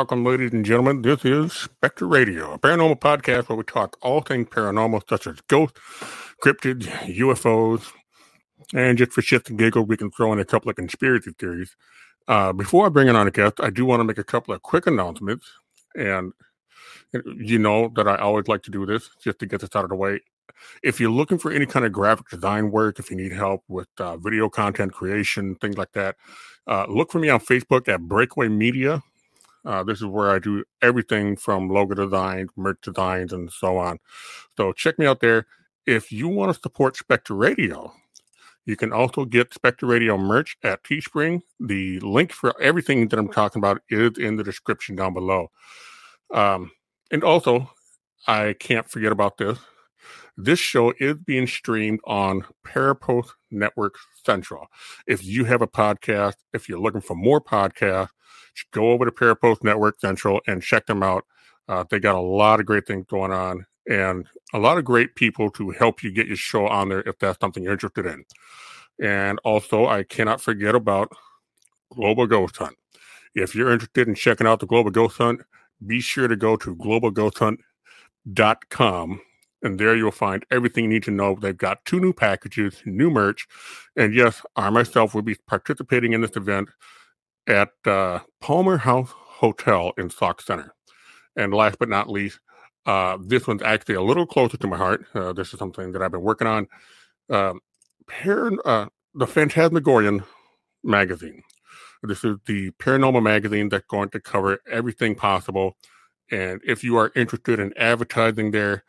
Welcome, ladies and gentlemen. This is Specter Radio, a paranormal podcast where we talk all things paranormal, such as ghosts, cryptids, UFOs, and just for shits and giggles, we can throw in a couple of conspiracy theories. Uh, before I bring in on a guest, I do want to make a couple of quick announcements. And you know that I always like to do this just to get this out of the way. If you're looking for any kind of graphic design work, if you need help with uh, video content creation, things like that, uh, look for me on Facebook at Breakaway Media. Uh, this is where I do everything from logo design, merch designs, and so on. So check me out there. If you want to support Specter Radio, you can also get Specter Radio merch at Teespring. The link for everything that I'm talking about is in the description down below. Um, and also, I can't forget about this. This show is being streamed on Parapost Network Central. If you have a podcast, if you're looking for more podcasts, go over to Parapost Network Central and check them out. Uh, they got a lot of great things going on and a lot of great people to help you get your show on there if that's something you're interested in. And also, I cannot forget about Global Ghost Hunt. If you're interested in checking out the Global Ghost Hunt, be sure to go to globalghosthunt.com and there you'll find everything you need to know. They've got two new packages, new merch, and yes, I myself will be participating in this event at uh, Palmer House Hotel in Sauk Centre. And last but not least, uh, this one's actually a little closer to my heart. Uh, this is something that I've been working on. Um, uh, the Phantasmagorian magazine. This is the paranormal magazine that's going to cover everything possible. And if you are interested in advertising there,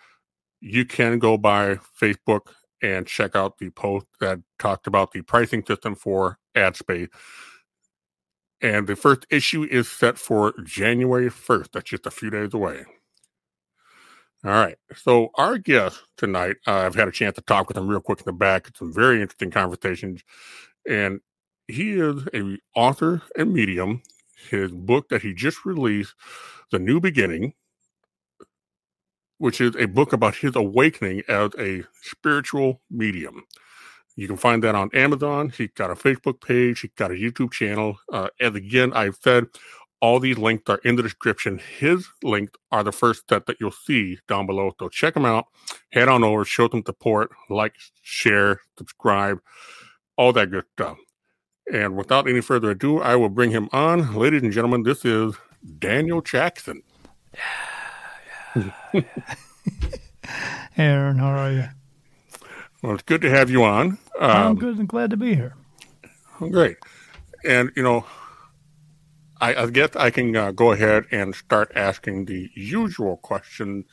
you can go by Facebook and check out the post that talked about the pricing system for ad space. And the first issue is set for January 1st. That's just a few days away. All right. So our guest tonight, uh, I've had a chance to talk with him real quick in the back. It's some very interesting conversations. And he is a author and medium. His book that he just released, The New Beginning, which is a book about his awakening as a spiritual medium. You can find that on Amazon. He's got a Facebook page. He's got a YouTube channel. Uh, and again, I've said all these links are in the description. His links are the first step that you'll see down below. So check them out. Head on over, show them support, like, share, subscribe, all that good stuff. And without any further ado, I will bring him on. Ladies and gentlemen, this is Daniel Jackson. Yeah. hey, Aaron, how are you? Well, it's good to have you on. Um, I'm good and glad to be here. Great. And, you know, I, I guess I can uh, go ahead and start asking the usual question.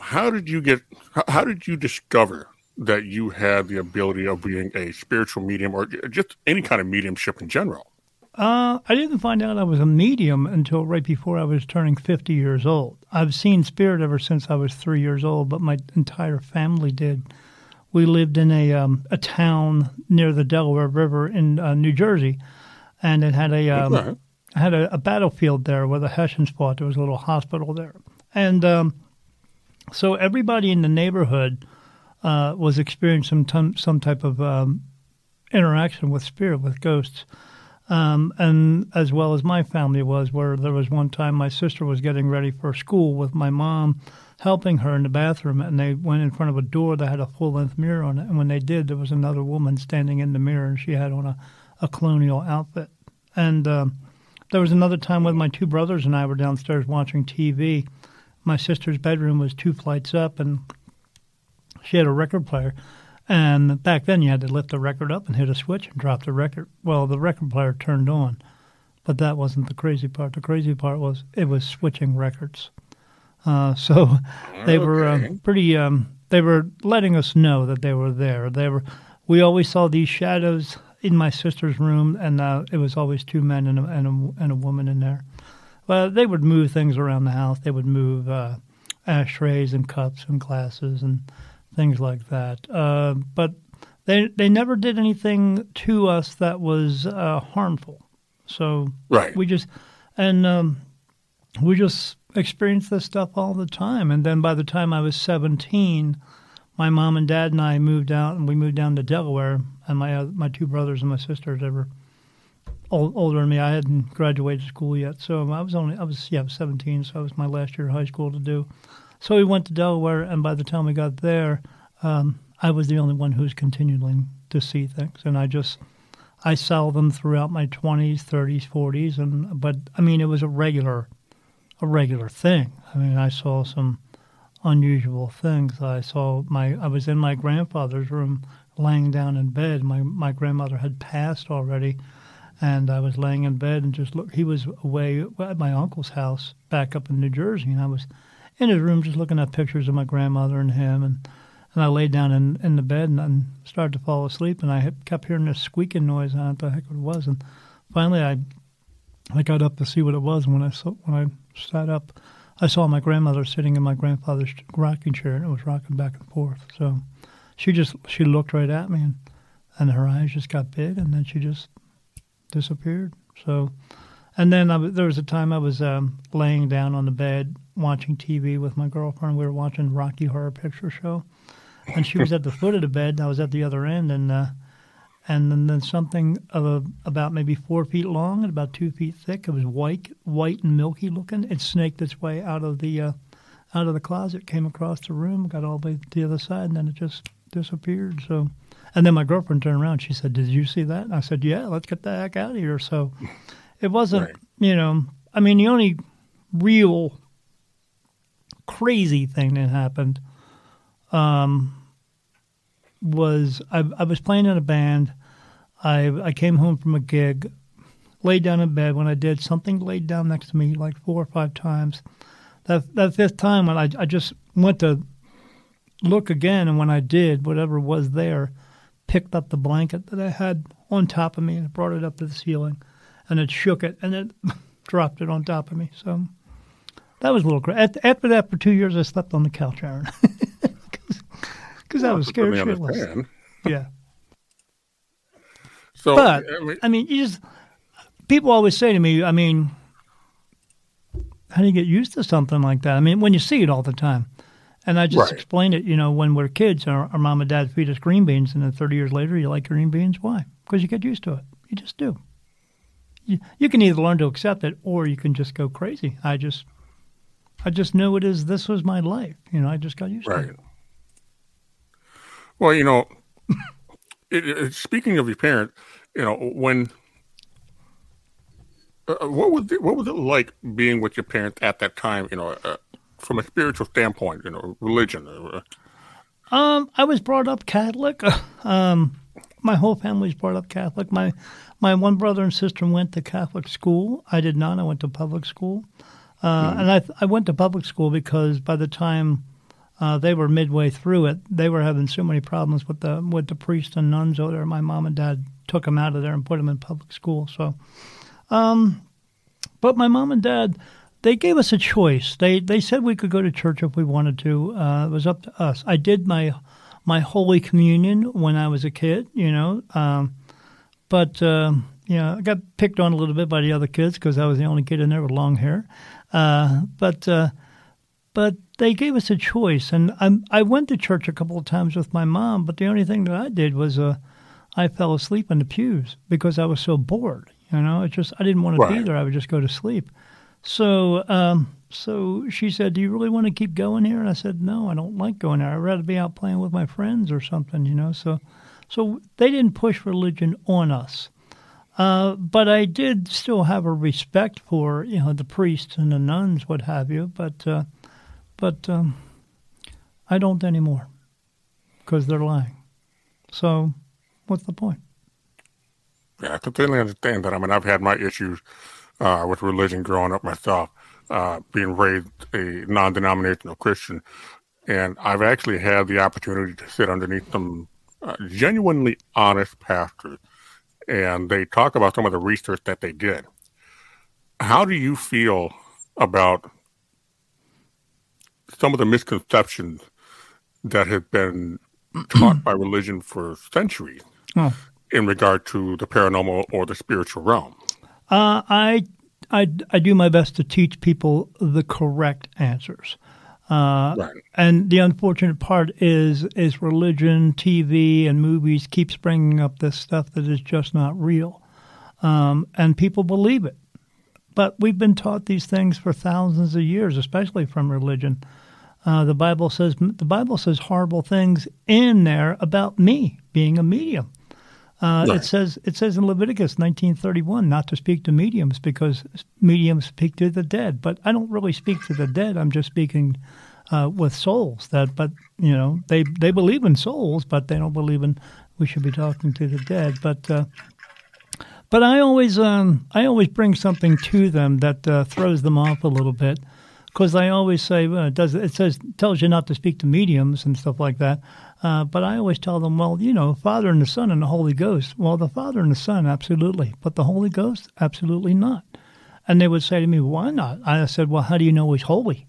How did you get, how did you discover that you had the ability of being a spiritual medium or just any kind of mediumship in general? Uh, I didn't find out I was a medium until right before I was turning 50 years old. I've seen spirit ever since I was three years old, but my entire family did. We lived in a um, a town near the Delaware River in uh, New Jersey, and it had a um, okay. had a, a, battlefield there where the Hessians fought. There was a little hospital there, and um, so everybody in the neighborhood uh, was experiencing some t- some type of um, interaction with spirit, with ghosts. Um, and as well as my family was, where there was one time my sister was getting ready for school with my mom helping her in the bathroom, and they went in front of a door that had a full length mirror on it. And when they did, there was another woman standing in the mirror, and she had on a, a colonial outfit. And um, there was another time when my two brothers and I were downstairs watching TV. My sister's bedroom was two flights up, and she had a record player. And back then, you had to lift the record up and hit a switch and drop the record. Well, the record player turned on, but that wasn't the crazy part. The crazy part was it was switching records. Uh, so they okay. were uh, pretty. Um, they were letting us know that they were there. They were. We always saw these shadows in my sister's room, and uh, it was always two men and a, and a, and a woman in there. Well, they would move things around the house. They would move uh, ashtrays and cups and glasses and things like that. Uh, but they they never did anything to us that was uh, harmful. So right. we just and um, we just experienced this stuff all the time. And then by the time I was seventeen, my mom and dad and I moved out, and we moved down to Delaware. And my uh, my two brothers and my sisters they were old, older than me. I hadn't graduated school yet, so I was only I was yeah I was 17, so it was my last year of high school to do. So we went to Delaware, and by the time we got there, um, I was the only one who was continuing to see things, and I just I saw them throughout my 20s, 30s, 40s, and but I mean it was a regular a regular thing. I mean I saw some unusual things. I saw my I was in my grandfather's room laying down in bed. My my grandmother had passed already, and I was laying in bed and just look. He was away at my uncle's house back up in New Jersey, and I was in his room just looking at pictures of my grandmother and him, and and I laid down in in the bed and, and started to fall asleep, and I kept hearing this squeaking noise. I don't know what the heck it was, and finally I I got up to see what it was. And when I saw, when I sat up, I saw my grandmother sitting in my grandfather's rocking chair, and it was rocking back and forth. So she just she looked right at me, and and her eyes just got big, and then she just disappeared. So, and then I, there was a time I was um, laying down on the bed watching TV with my girlfriend. We were watching Rocky Horror Picture Show, and she was at the foot of the bed, and I was at the other end, and uh, and then, then something of a, about maybe four feet long and about two feet thick. It was white, white and milky looking. It snaked its way out of the uh, out of the closet, came across the room, got all the way to the other side, and then it just disappeared. So, and then my girlfriend turned around. She said, "Did you see that?" And I said, "Yeah, let's get the heck out of here." So, it wasn't, right. you know, I mean, the only real crazy thing that happened um, was I, I was playing in a band. I I came home from a gig, laid down in bed. When I did, something laid down next to me like four or five times. That that fifth time, when I I just went to look again, and when I did, whatever was there picked up the blanket that I had on top of me and brought it up to the ceiling, and it shook it and it dropped it on top of me. So that was a little crazy. After that, for two years, I slept on the couch, Aaron, because I was scared shitless. Yeah. So, but I mean, I mean, you just people always say to me, I mean, how do you get used to something like that? I mean, when you see it all the time. And I just right. explained it, you know, when we're kids, our, our, mom and dad feed us green beans, and then 30 years later, you like green beans. Why? Because you get used to it. You just do. You, you can either learn to accept it, or you can just go crazy. I just, I just knew it is. This was my life. You know, I just got used right. to it. Well, you know, it, it, speaking of your parents, you know, when uh, uh, what was it, what was it like being with your parents at that time? You know, uh, from a spiritual standpoint, you know, religion. Um, I was brought up Catholic. Um, my whole family was brought up Catholic. My my one brother and sister went to Catholic school. I did not. I went to public school, mm. and I I went to public school because by the time uh, they were midway through it, they were having so many problems with the with the priests and nuns over there. My mom and dad took them out of there and put them in public school. So, um, but my mom and dad they gave us a choice. They they said we could go to church if we wanted to. Uh, it was up to us. I did my my Holy Communion when I was a kid, you know, um, but uh, you know I got picked on a little bit by the other kids because I was the only kid in there with long hair. Uh, but uh, but they gave us a choice, and I, I went to church a couple of times with my mom. But the only thing that I did was uh, I fell asleep in the pews because I was so bored. You know, it just I didn't want to right. be there. I would just go to sleep. So, um, so she said, "Do you really want to keep going here?" And I said, "No, I don't like going there. I'd rather be out playing with my friends or something." You know, so, so they didn't push religion on us. Uh, but I did still have a respect for you know the priests and the nuns, what have you. But uh, but um, I don't anymore because they're lying. So, what's the point? Yeah, I completely understand that. I mean, I've had my issues uh, with religion growing up myself, uh, being raised a non denominational Christian. And I've actually had the opportunity to sit underneath some uh, genuinely honest pastors, and they talk about some of the research that they did. How do you feel about some of the misconceptions that have been taught by religion for centuries oh. in regard to the paranormal or the spiritual realm? Uh, I, I, I do my best to teach people the correct answers. Uh, right. And the unfortunate part is is religion, TV, and movies keeps bringing up this stuff that is just not real. um, and people believe it. But we've been taught these things for thousands of years, especially from religion. Uh, the Bible says the Bible says horrible things in there about me being a medium. Uh, right. It says it says in Leviticus 19:31 not to speak to mediums because mediums speak to the dead. But I don't really speak to the dead. I'm just speaking uh, with souls. That, but you know, they they believe in souls, but they don't believe in we should be talking to the dead. But uh, but I always um, I always bring something to them that uh, throws them off a little bit because I always say well, it does it says tells you not to speak to mediums and stuff like that. Uh, but I always tell them, well, you know, Father and the Son and the Holy Ghost. Well, the Father and the Son, absolutely, but the Holy Ghost, absolutely not. And they would say to me, why not? I said, well, how do you know He's holy?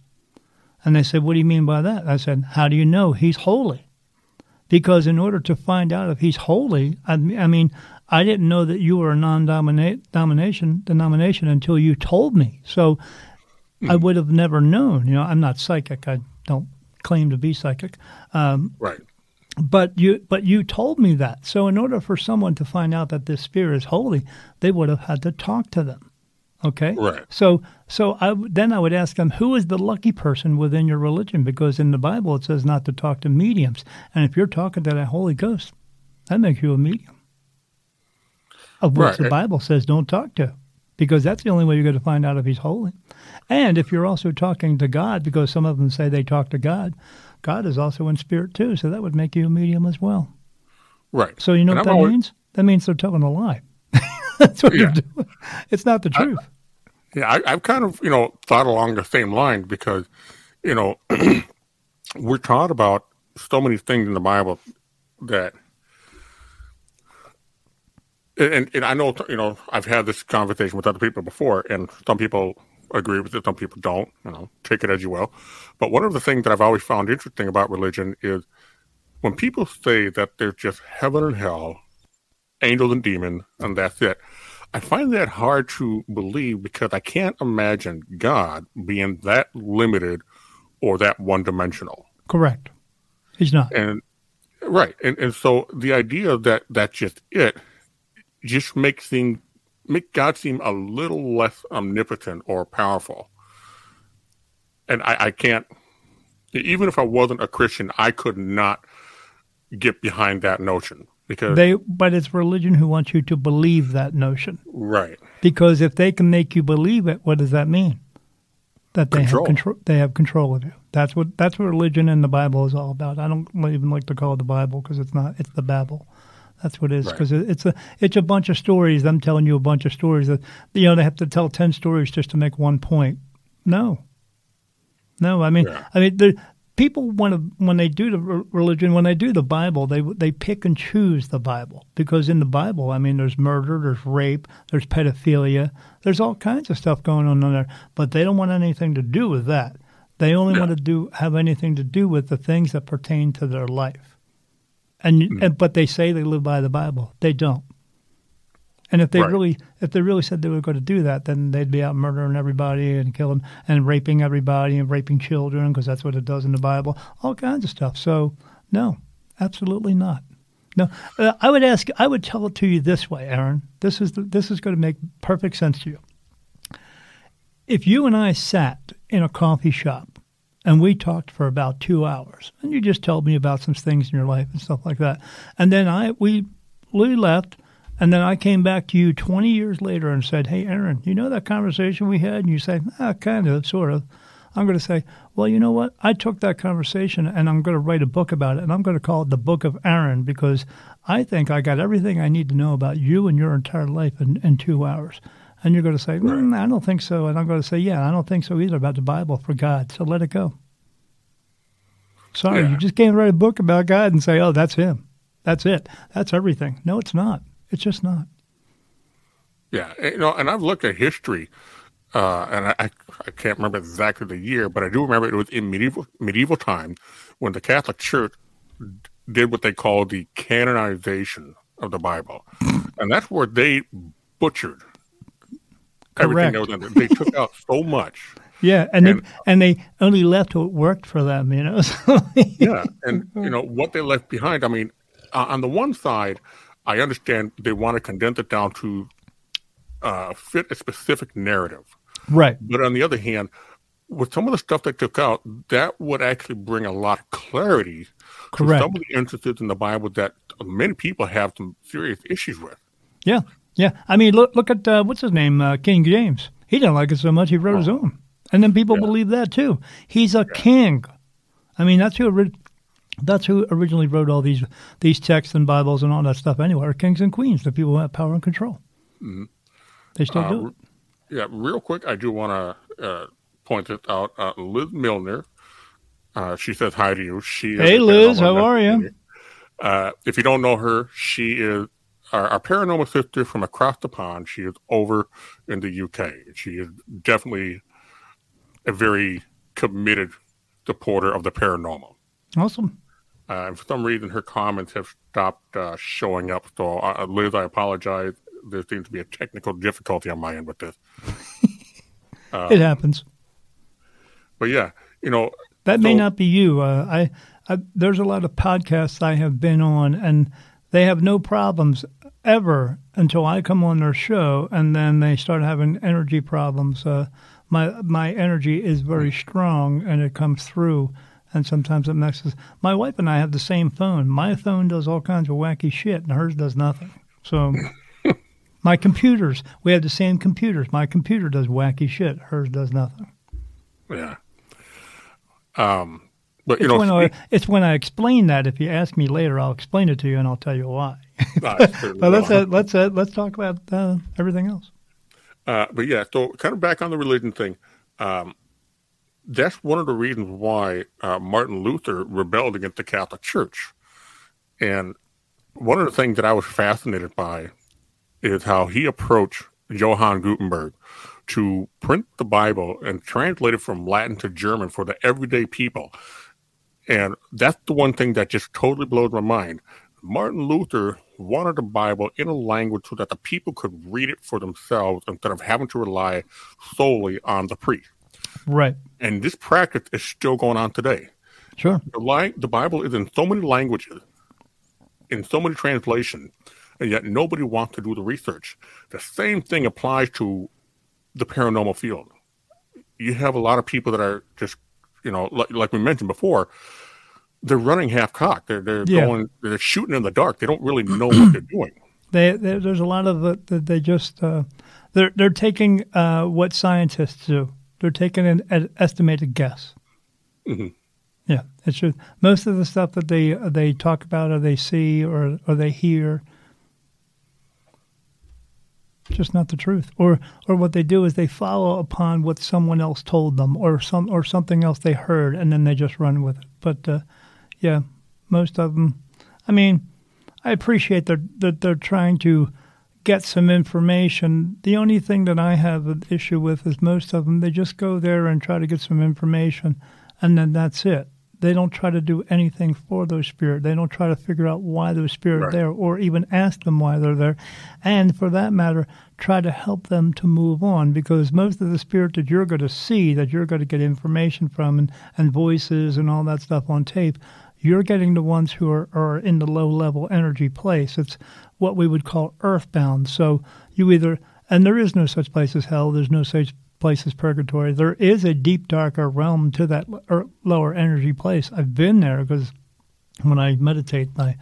And they said, what do you mean by that? I said, how do you know He's holy? Because in order to find out if He's holy, I, I mean, I didn't know that you were a non-domination denomination until you told me. So mm. I would have never known. You know, I'm not psychic. I don't claim to be psychic. Um, right. But you, but you told me that. So in order for someone to find out that this spirit is holy, they would have had to talk to them. Okay. Right. So, so I then I would ask them, who is the lucky person within your religion? Because in the Bible it says not to talk to mediums, and if you're talking to that Holy Ghost, that makes you a medium of which right. the Bible says don't talk to, because that's the only way you're going to find out if he's holy. And if you're also talking to God, because some of them say they talk to God, God is also in spirit too, so that would make you a medium as well. Right. So you know and what I'm that always... means? That means they're telling a lie. that's what yeah. they're doing. It's not the truth. I, yeah, I, I've kind of you know thought along the same line because you know we're taught about so many things in the Bible that and, and I know you know I've had this conversation with other people before, and some people agree with it, some people don't. You know, take it as you will. But one of the things that I've always found interesting about religion is when people say that there's just heaven and hell, angels and demons, and that's it. I find that hard to believe because I can't imagine God being that limited or that one dimensional. Correct. He's not. And right. And and so the idea that that's just it just makes things make God seem a little less omnipotent or powerful. And I, I can't even if I wasn't a Christian, I could not get behind that notion because they but it's religion who wants you to believe that notion. Right. Because if they can make you believe it, what does that mean? That they control. have control they have control of you. That's what that's what religion in the Bible is all about. I don't even like to call it the Bible because it's not it's the Babel. That's what it is because right. it's a it's a bunch of stories. I'm telling you a bunch of stories that you know they have to tell ten stories just to make one point. No, no. I mean, yeah. I mean, the people want to when they do the religion, when they do the Bible, they they pick and choose the Bible because in the Bible, I mean, there's murder, there's rape, there's pedophilia, there's all kinds of stuff going on in there. But they don't want anything to do with that. They only yeah. want to do have anything to do with the things that pertain to their life. And, mm. and but they say they live by the Bible. They don't. And if they right. really, if they really said they were going to do that, then they'd be out murdering everybody and killing and raping everybody and raping children because that's what it does in the Bible. All kinds of stuff. So no, absolutely not. No, uh, I would ask. I would tell it to you this way, Aaron. This is the, this is going to make perfect sense to you. If you and I sat in a coffee shop and we talked for about two hours. And you just told me about some things in your life and stuff like that. And then I we we left, and then I came back to you 20 years later and said, "Hey, Aaron, you know that conversation we had?" And you say, "Ah, kind of, sort of." I'm going to say, well, you know what? I took that conversation and I'm going to write a book about it, and I'm going to call it the Book of Aaron because I think I got everything I need to know about you and your entire life in, in two hours. And you're going to say, mm, I don't think so. And I'm going to say, yeah, I don't think so either about the Bible for God. So let it go. Sorry, yeah. you just can't write a book about God and say, oh, that's him. That's it. That's everything. No, it's not. It's just not. Yeah. You know, and I've looked at history, uh, and I, I can't remember exactly the year, but I do remember it was in medieval medieval time when the Catholic Church did what they call the canonization of the Bible. and that's where they butchered everything that was there. They took out so much. Yeah, and and, they, and they only left what worked for them, you know. yeah, and you know what they left behind. I mean, uh, on the one side, I understand they want to condense it down to uh, fit a specific narrative. Right. But on the other hand, with some of the stuff they took out, that would actually bring a lot of clarity Correct. to some of the instances in the Bible that many people have some serious issues with. Yeah, yeah. I mean, look look at uh, what's his name, uh, King James. He didn't like it so much he wrote his own, and then people Yeah. believe that too. He's a king. I mean, that's who ori- that's who originally wrote all these these texts and Bibles and all that stuff. Anyway, are kings and queens, the people who have power and control. They still Uh, do it. Yeah, real quick, I do want to uh, point this out. Uh, Liz Milner, uh, she says hi to you. She Hey, Liz, how are you? Uh, if you don't know her, she is our, our paranormal sister from across the pond. She is over in the UK. She is definitely a very committed supporter of the paranormal. Awesome. Uh, and for some reason, her comments have stopped uh, showing up. So, uh, Liz, I apologize. There seems to be a technical difficulty on my end with this. it happens. But yeah, you know, That may not be you. Uh, I, I there's a lot of podcasts I have been on, and they have no problems ever until I come on their show, and then they start having energy problems. Uh, my my energy is very strong, and it comes through, and sometimes it messes. My wife and I have the same phone. My phone does all kinds of wacky shit, and hers does nothing. So. My computers, we have the same computers. My computer does wacky shit. Hers does nothing. yeah. Um, but you It's know, when I, it's when I explain that. If you ask me later, I'll explain it to you and I'll tell you why. But let's uh, let's uh, let's talk about uh, everything else. Uh, but yeah, so kind of back on the religion thing. Um, that's one of the reasons why uh, Martin Luther rebelled against the Catholic Church. And one of the things that I was fascinated by is how he approached Johann Gutenberg to print the Bible and translate it from Latin to German for the everyday people. And that's the one thing that just totally blows my mind. Martin Luther wanted the Bible in a language so that the people could read it for themselves instead of having to rely solely on the priest. Right. And this practice is still going on today. Sure. The, li- the Bible is in so many languages, in so many translations, and yet nobody wants to do the research. The same thing applies to the paranormal field. You have a lot of people that are just, you know, like, like we mentioned before, they're running half cocked. They're they're Yeah. going, they're shooting in the dark. They don't really know what they're doing. They, they, there's a lot of it that they just uh, they're they're taking uh, what scientists do. They're taking an, an estimated guess. Mhm. Yeah, it's just most of the stuff that they they talk about or they see or or they hear. Just not the truth, or or what they do is they follow upon what someone else told them, or some or something else they heard, and then they just run with it. But uh, yeah, most of them. I mean, I appreciate that that they're trying to get some information. The only thing that I have an issue with is most of them they just go there and try to get some information, and then that's it. They don't try to do anything for those spirits. They don't try to figure out why those spirits are Right. there, or even ask them why they're there, and for that matter, try to help them to move on. Because most of the spirit that you're going to see, that you're going to get information from, and, and voices and all that stuff on tape, you're getting the ones who are, are in the low level energy place. It's what we would call earthbound. So you either, and there is no such place as hell, there's no such place as purgatory. There is a deep, darker realm to that er, lower energy place. I've been there because when I meditate, my,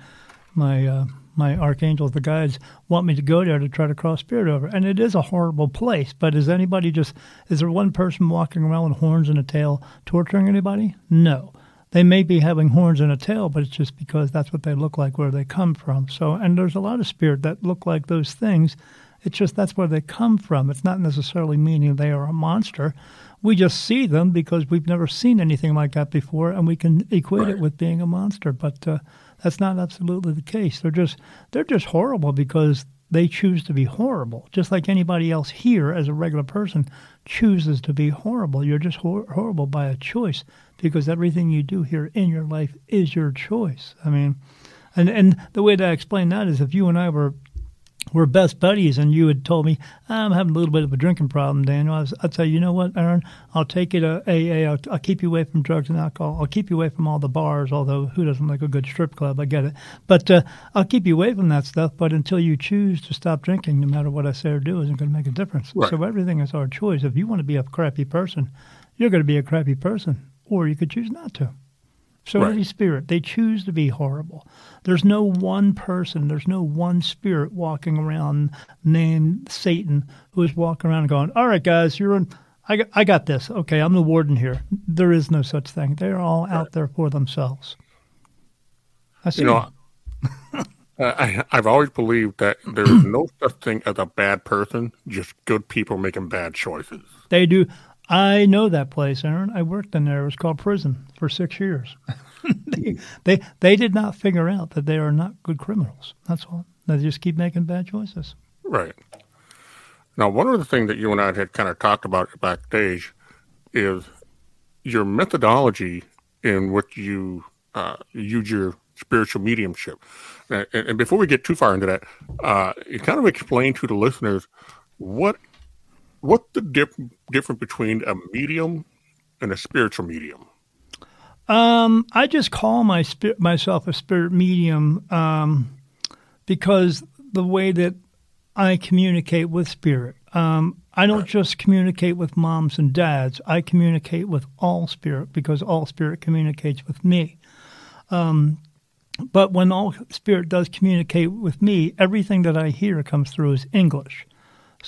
my, uh, my archangels, the guides, want me to go there to try to cross spirit over. And it is a horrible place. But is anybody just, is there one person walking around with horns and a tail torturing anybody? No they may be having horns and a tail, but it's just because that's what they look like where they come from. So, and there's a lot of spirit that look like those things. It's just that's where they come from. It's not necessarily meaning they are a monster. We just see them because we've never seen anything like that before, and we can equate it with being a monster. But uh, that's not absolutely the case. They're just they're just horrible because they choose to be horrible, just like anybody else here as a regular person chooses to be horrible. You're just hor- horrible by a choice because everything you do here in your life is your choice. I mean, and and the way that I explain that is if you and I were we're best buddies, and you had told me I'm having a little bit of a drinking problem, Daniel, I was, I'd say, you know what, Aaron, I'll take you to AA. I'll, I'll keep you away from drugs and alcohol. I'll keep you away from all the bars. Although who doesn't like a good strip club? I get it, but uh, I'll keep you away from that stuff. But until you choose to stop drinking, no matter what I say or do, isn't going to make a difference. Right. So everything is our choice. If you want to be a crappy person, you're going to be a crappy person, or you could choose not to. So Right. any spirit, they choose to be horrible. There's no one person, there's no one spirit walking around named Satan who is walking around going, "All right, guys, you're in. I got, I got this. Okay, I'm the warden here." There is no such thing. They're all out there for themselves. I see. You know, I, I've always believed that there is no such thing as a bad person, just good people making bad choices. they do. I know that place, Aaron. I worked in there. It was called prison for six years. they, they they did not figure out that they are not good criminals. That's all. They just keep making bad choices. Right. Now, one of the things that you and I had kind of talked about backstage is your methodology in which you uh, use your spiritual mediumship. And, and before we get too far into that, uh, you kind of explain to the listeners what what the dip, difference between a medium and a spiritual medium. Um, I just call my myself a spirit medium um, because the way that I communicate with spirit. Um, I don't just communicate with moms and dads. I communicate with all spirit because all spirit communicates with me. Um, but when all spirit does communicate with me, everything that I hear comes through as English.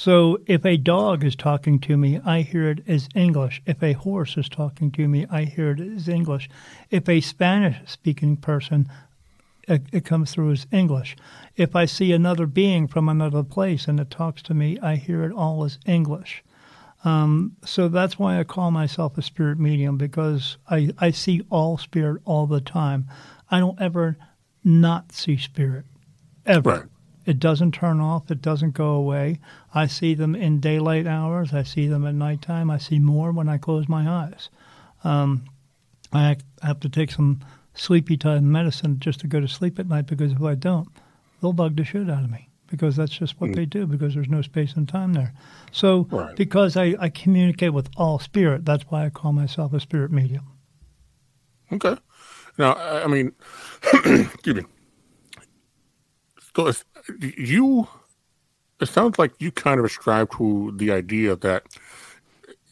So if a dog is talking to me, I hear it as English. If a horse is talking to me, I hear it as English. If a Spanish speaking person, it, it comes through as English. If I see another being from another place and it talks to me, I hear it all as English. Um, so that's why I call myself a spirit medium because I, I see all spirit all the time. I don't ever not see spirit, ever. Right. It doesn't turn off. It doesn't go away. I see them in daylight hours. I see them at nighttime. I see more when I close my eyes. Um, I have- to take some sleepy time medicine just to go to sleep at night because if I don't, they'll bug the shit out of me because that's just what they do because there's no space and time there. So Right. because I, I communicate with all spirit, that's why I call myself a spirit medium. Okay. Now, I I mean, excuse me. So it's, you, it sounds like you kind of ascribe to the idea that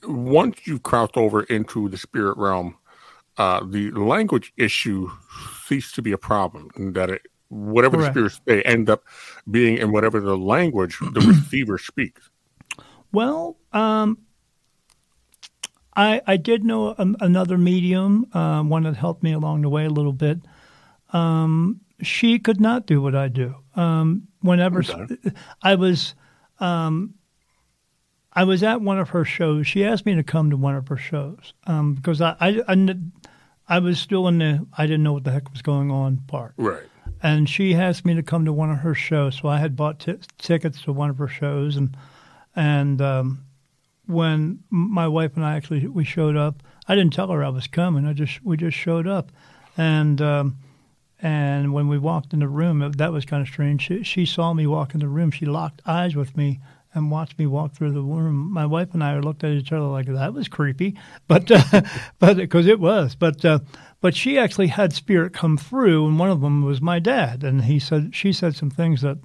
once you've crossed over into the spirit realm, uh, the language issue ceased to be a problem, and that it, whatever Correct. the spirits say end up being in whatever the language the receiver speaks. Well, um, I I did know an, another medium, uh, one that helped me along the way a little bit. Um, she could not do what I do. Um, whenever Okay. I was, um, I was at one of her shows. She asked me to come to one of her shows um, because I, I, I I was still in the I didn't know what the heck was going on part Right. and she asked me to come to one of her shows. So I had bought t- tickets to one of her shows, and and um, when my wife and I actually we showed up, I didn't tell her I was coming. I just we just showed up, and um, and when we walked in the room, that was kind of strange. She, she saw me walk in the room. She locked eyes with me and watched me walk through the room. My wife and I looked at each other like that was creepy, but uh, but because it was, but uh, but she actually had spirit come through, and one of them was my dad, and he said she said some things that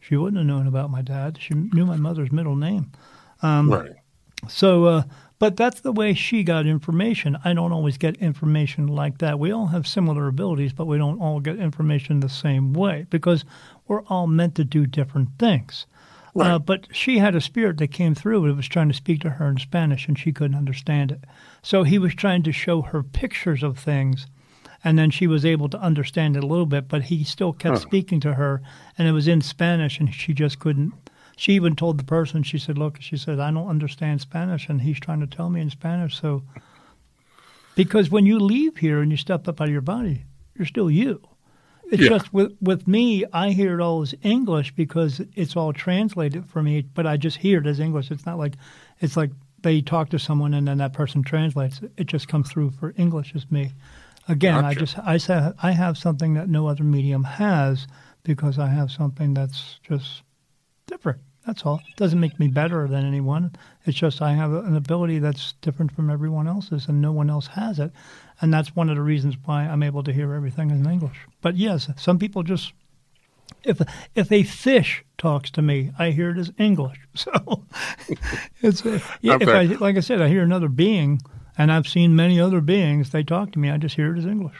she wouldn't have known about my dad. She knew my mother's middle name. Um, right. So, uh, but that's the way she got information. I don't always get information like that. We all have similar abilities, but we don't all get information the same way because we're all meant to do different things. Right. Uh, but she had a spirit that came through and was trying to speak to her in Spanish, and she couldn't understand it. So he was trying to show her pictures of things, and then she was able to understand it a little bit, but he still kept Huh. speaking to her, and it was in Spanish, and she just couldn't. She even told the person, she said, Look, she said, I don't understand Spanish, and he's trying to tell me in Spanish. So, because when you leave here and you step up out of your body, you're still you. It's Yeah. just with with me, I hear it all as English because it's all translated for me, but I just hear it as English. It's not like it's like they talk to someone and then that person translates it. It just comes through for English as me. Again, I just I say I have something that no other medium has because I have something that's just That's all. It doesn't make me better than anyone. It's just I have an ability that's different from everyone else's, and no one else has it. And that's one of the reasons why I'm able to hear everything in English. But yes, some people just if if a fish talks to me, I hear it as English. So it's uh, yeah, if I like I said, I hear another being, and I've seen many other beings. They talk to me. I just hear it as English.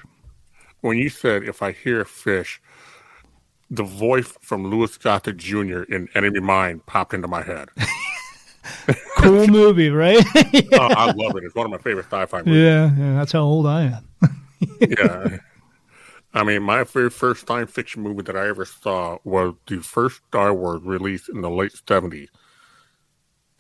When you said if I hear a fish, the voice from Louis Gossett Jr. in Enemy Mine popped into my head. cool movie, right? yeah. oh, I love it. It's one of my favorite sci-fi movies. Yeah, yeah that's how old I am. yeah. I mean, my very first science fiction movie that I ever saw was the first Star Wars released in the late 70s.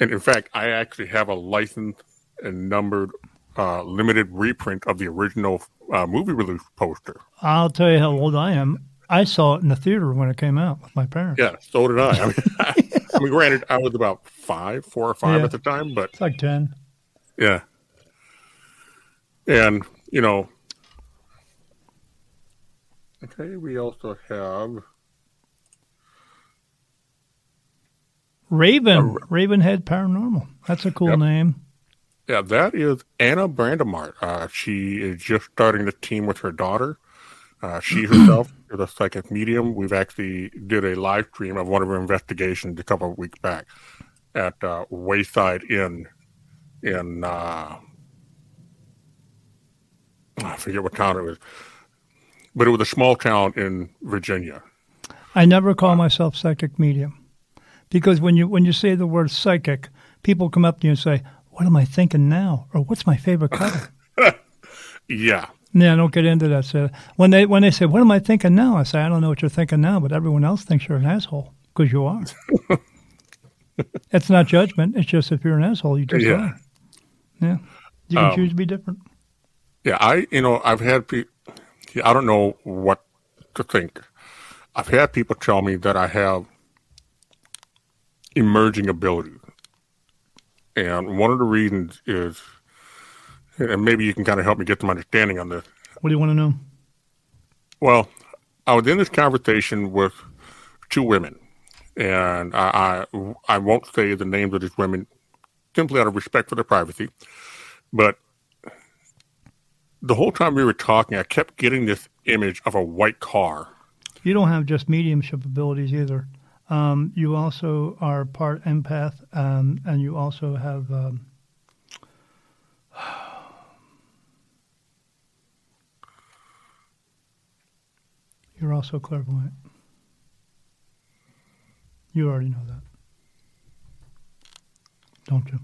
And in fact, I actually have a licensed and numbered uh, limited reprint of the original uh, movie release poster. I'll tell you how old I am. I saw it in the theater when it came out with my parents. Yeah, so did I. I mean, I, I mean granted, I was about five, four or five yeah. at the time, but it's like ten. Yeah, and you know, okay, we also have Raven, uh, Ravenhead Paranormal. That's a cool yep. name. Yeah, that is Anna Brandemart. Uh, she is just starting the team with her daughter. Uh, she herself is a psychic medium. We've actually did a live stream of one of her investigations a couple of weeks back at uh, Wayside Inn in uh, I forget what town it was, but it was a small town in Virginia. I never call myself psychic medium because when you when you say the word psychic, people come up to you and say, "What am I thinking now?" or "What's my favorite color?" yeah, yeah, I don't get into that. So when they when they say, "What am I thinking now?" I say, "I don't know what you're thinking now, but everyone else thinks you're an asshole because you are." it's not judgment. It's just if you're an asshole, you just yeah. are. Yeah, you can um, choose to be different. Yeah, I you know I've had people. I don't know what to think. I've had people tell me that I have emerging ability, and one of the reasons is and maybe you can kind of help me get some understanding on this. What do you want to know? Well, I was in this conversation with two women, and I, I, I won't say the names of these women simply out of respect for their privacy, but the whole time we were talking, I kept getting this image of a white car. You don't have just mediumship abilities either. Um, you also are part empath, um, and you also have um, You're also clairvoyant. You already know that. Don't you?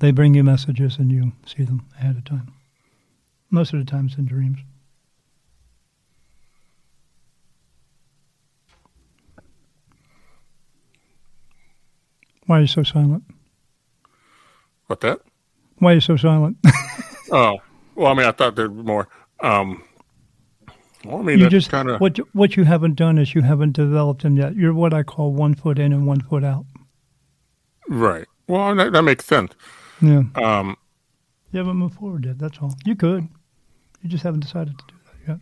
They bring you messages and you see them ahead of time. Most of the times in dreams. Why are you so silent? What that? Why are you so silent? oh. Well, I mean, I thought there'd be more. Um, well, I mean, you just kind of what you, what you haven't done is you haven't developed them yet. You're what I call one foot in and one foot out. Right. Well, that, that makes sense. Yeah. Um, you haven't moved forward yet. That's all. You could. You just haven't decided to do that yet.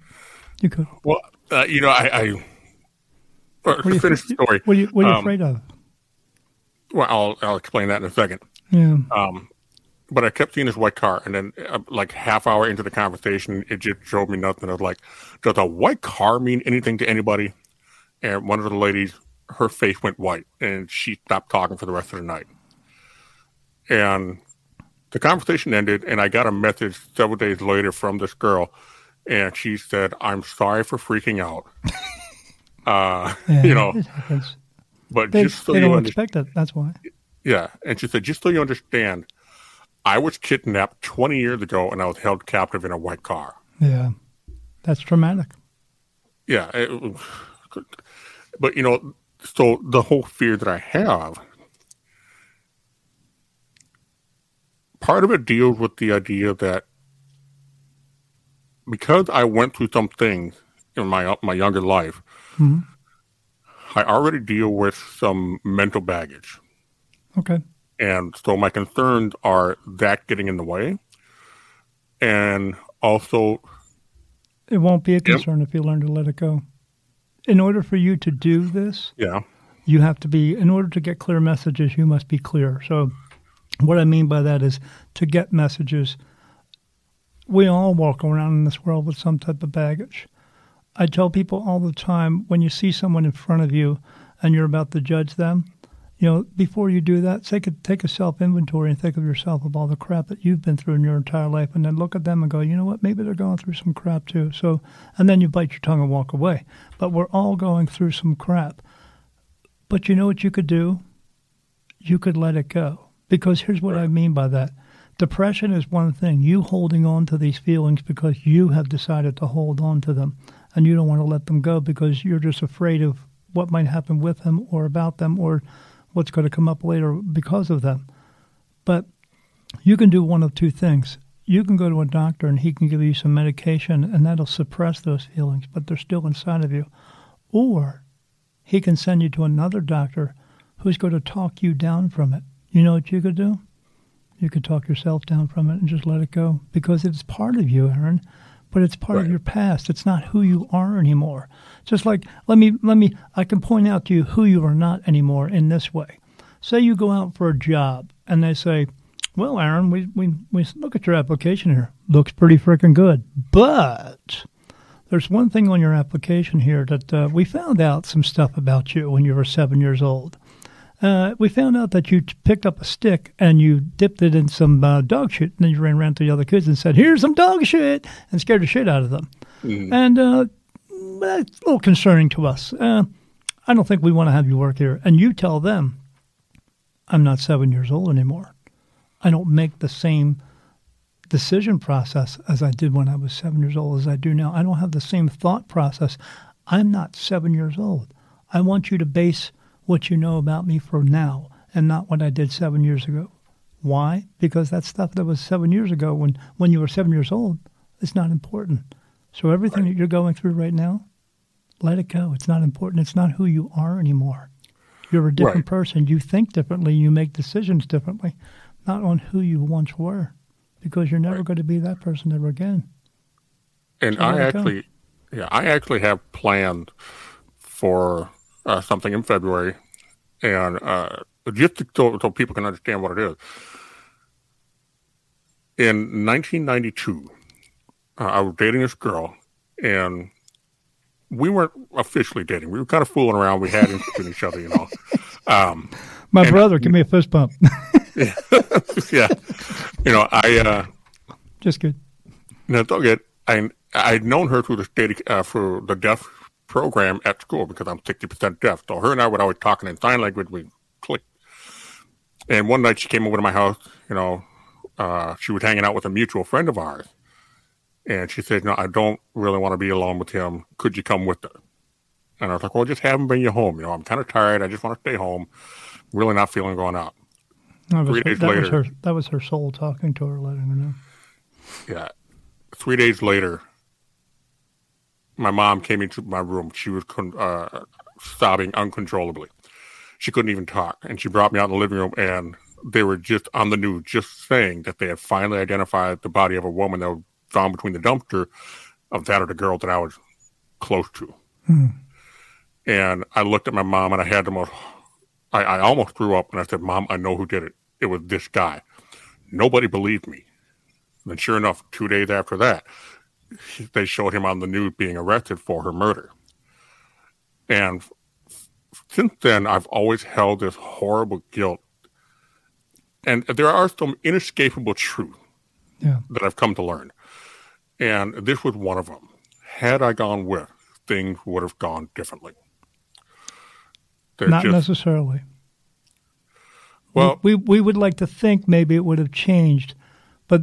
You could. Well, uh, you know, I. I uh, to finish the story. What are you, what are you um, afraid of? Well, I'll I'll explain that in a second. Yeah. Um, but I kept seeing this white car, and then uh, like half hour into the conversation, it just showed me nothing. I was like, "Does a white car mean anything to anybody?" And one of the ladies, her face went white, and she stopped talking for the rest of the night. And the conversation ended, and I got a message several days later from this girl, and she said, "I'm sorry for freaking out." uh, yeah, you know, but they, just so they you don't expect it. That's why. Yeah, and she said, "Just so you understand." I was kidnapped 20 years ago and I was held captive in a white car. Yeah. That's traumatic. Yeah. It, but, you know, so the whole fear that I have, part of it deals with the idea that because I went through some things in my my younger life, mm-hmm. I already deal with some mental baggage. Okay. And so my concerns are that getting in the way. And also, it won't be a concern if you learn to let it go. in order for you to do this, Yeah. you have to be in order to get clear messages you must be clear so what i mean by that is to get messages we all walk around in this world with some type of baggage i tell people all the time when you see someone in front of you and you're about to judge them you know before you do that take a, take a self inventory and think of yourself of all the crap that you've been through in your entire life and then look at them and go you know what maybe they're going through some crap too so and then you bite your tongue and walk away but we're all going through some crap but you know what you could do? You could let it go. Because here's what I mean by that depression is one thing. You holding on to these feelings because you have decided to hold on to them and you don't want to let them go because you're just afraid of what might happen with them or about them or what's going to come up later because of them. But you can do one of two things. You can go to a doctor and he can give you some medication and that'll suppress those feelings, but they're still inside of you. Or he can send you to another doctor who's going to talk you down from it. You know what you could do? You could talk yourself down from it and just let it go because it's part of you, Aaron, but it's part Right. of your past. It's not who you are anymore. Just like let me let me I can point out to you who you are not anymore in this way. Say you go out for a job and they say, "Well, Aaron, we we we look at your application here. Looks pretty freaking good, but there's one thing on your application here that uh, we found out some stuff about you when you were seven years old. Uh, we found out that you picked up a stick and you dipped it in some uh, dog shit, and then you ran around to the other kids and said, "Here's some dog shit," and scared the shit out of them. And uh, that's a little concerning to us. Uh, I don't think we want to have you work here. And you tell them, "I'm not seven years old anymore. I don't make the same." decision process as I did when I was seven years old as I do now. I don't have the same thought process. I'm not seven years old. I want you to base what you know about me for now and not what I did seven years ago. Why? Because that stuff that was seven years ago when, when you were seven years old is not important. So everything that you're going through right now, let it go. It's not important. It's not who you are anymore. You're a different Right. person. You think differently. You make decisions differently, not on who you once were because you're never Right. going to be that person ever again. And So I you go. actually, yeah, I actually have planned for uh, something in February, and uh, just so, so people can understand what it is. In 1992, uh, I was dating this girl, and we weren't officially dating. We were kind of fooling around. We had interest in each other, you know. Um, My brother, give me a fist bump. yeah, yeah, you know, I. Uh, Just good. No, don't get. I I'd known her through the state uh, for the deaf program at school because I'm sixty percent deaf. So her and I would always talking in sign language. We click. And one night she came over to my house. You know, uh, she was hanging out with a mutual friend of ours, and she said, "No, I don't really want to be alone with him. Could you come with us?" And I was like, "Well, just have him bring you home. You know, I'm kind of tired. I just want to stay home. Really not feeling going out." That was, Three her, days that was later. her. That was her soul talking to her, letting her know. Yeah. Three days later, my mom came into my room. She was con- uh, sobbing uncontrollably. She couldn't even talk. And she brought me out in the living room, and they were just on the news, just saying that they had finally identified the body of a woman that was found between the dumpster of that of the girl that I was close to. And I looked at my mom, and I had the most, I, I almost threw up, and I said, Mom, I know who did it. It was this guy. Nobody believed me. And sure enough, two days after that, they showed him on the news being arrested for her murder. And since then, I've always held this horrible guilt. And there are some inescapable truths Yeah. that I've come to learn. And this was one of them. Had I gone with, things would have gone differently. They're Not just- necessarily. well, we we would like to think maybe it would have changed, but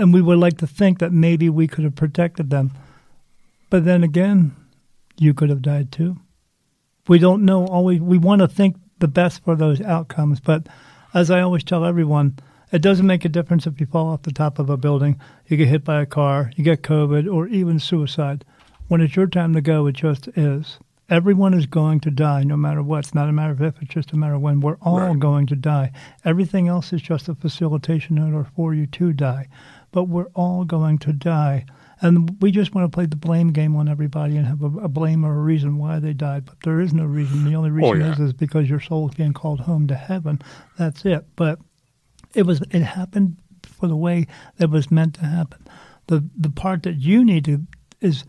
and we would like to think that maybe we could have protected them. But then again, you could have died too. We don't know always we want to think the best for those outcomes, but as I always tell everyone, it doesn't make a difference if you fall off the top of a building, you get hit by a car, you get COVID, or even suicide. When it's your time to go, it just is. Everyone is going to die no matter what. It's not a matter of if, it's just a matter of when. We're all Right. going to die. Everything else is just a facilitation in order for you to die. But we're all going to die. And we just want to play the blame game on everybody and have a, a blame or a reason why they died. But there is no reason. The only oh, reason Oh, yeah. is is because your soul is being called home to heaven. That's it. But it was it happened for the way that was meant to happen. The the part that you need to is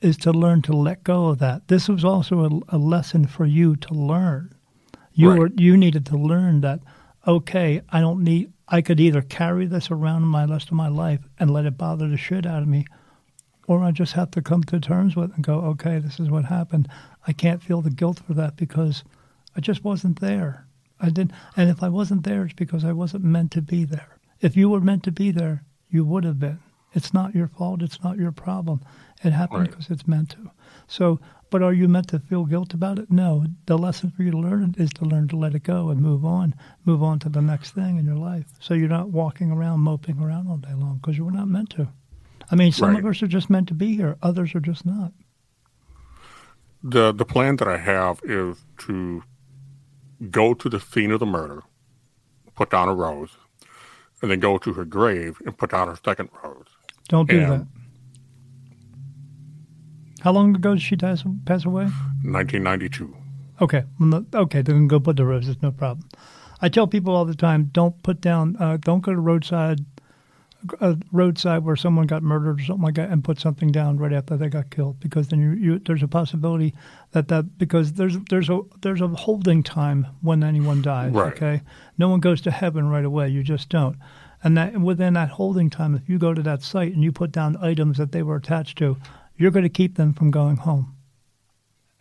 is to learn to let go of that. This was also a, a lesson for you to learn. You Right. were you needed to learn that okay, I don't need I could either carry this around my rest of my life and let it bother the shit out of me, or I just have to come to terms with it and go, okay, this is what happened. I can't feel the guilt for that because I just wasn't there. I didn't, and if I wasn't there, it's because I wasn't meant to be there. If you were meant to be there, you would have been. It's not your fault. It's not your problem. It happened Right. because it's meant to. So, but are you meant to feel guilt about it? No. The lesson for you to learn is to learn to let it go and move on, move on to the next thing in your life. So you're not walking around moping around all day long because you were not meant to. I mean, some of us are just meant to be here. Others are just not. The the plan that I have is to go to the scene of the murder, put down a rose, and then go to her grave and put down her second rose. Don't do Yeah. that. How long ago did she pass, pass away? 1992. Okay, okay, then go put the roses, no problem. I tell people all the time, don't put down, uh, don't go to roadside, a roadside where someone got murdered or something like that, and put something down right after they got killed, because then you, you there's a possibility that that because there's there's a there's a holding time when anyone dies. Right. Okay, no one goes to heaven right away. You just don't. And that within that holding time, if you go to that site and you put down items that they were attached to, you're going to keep them from going home.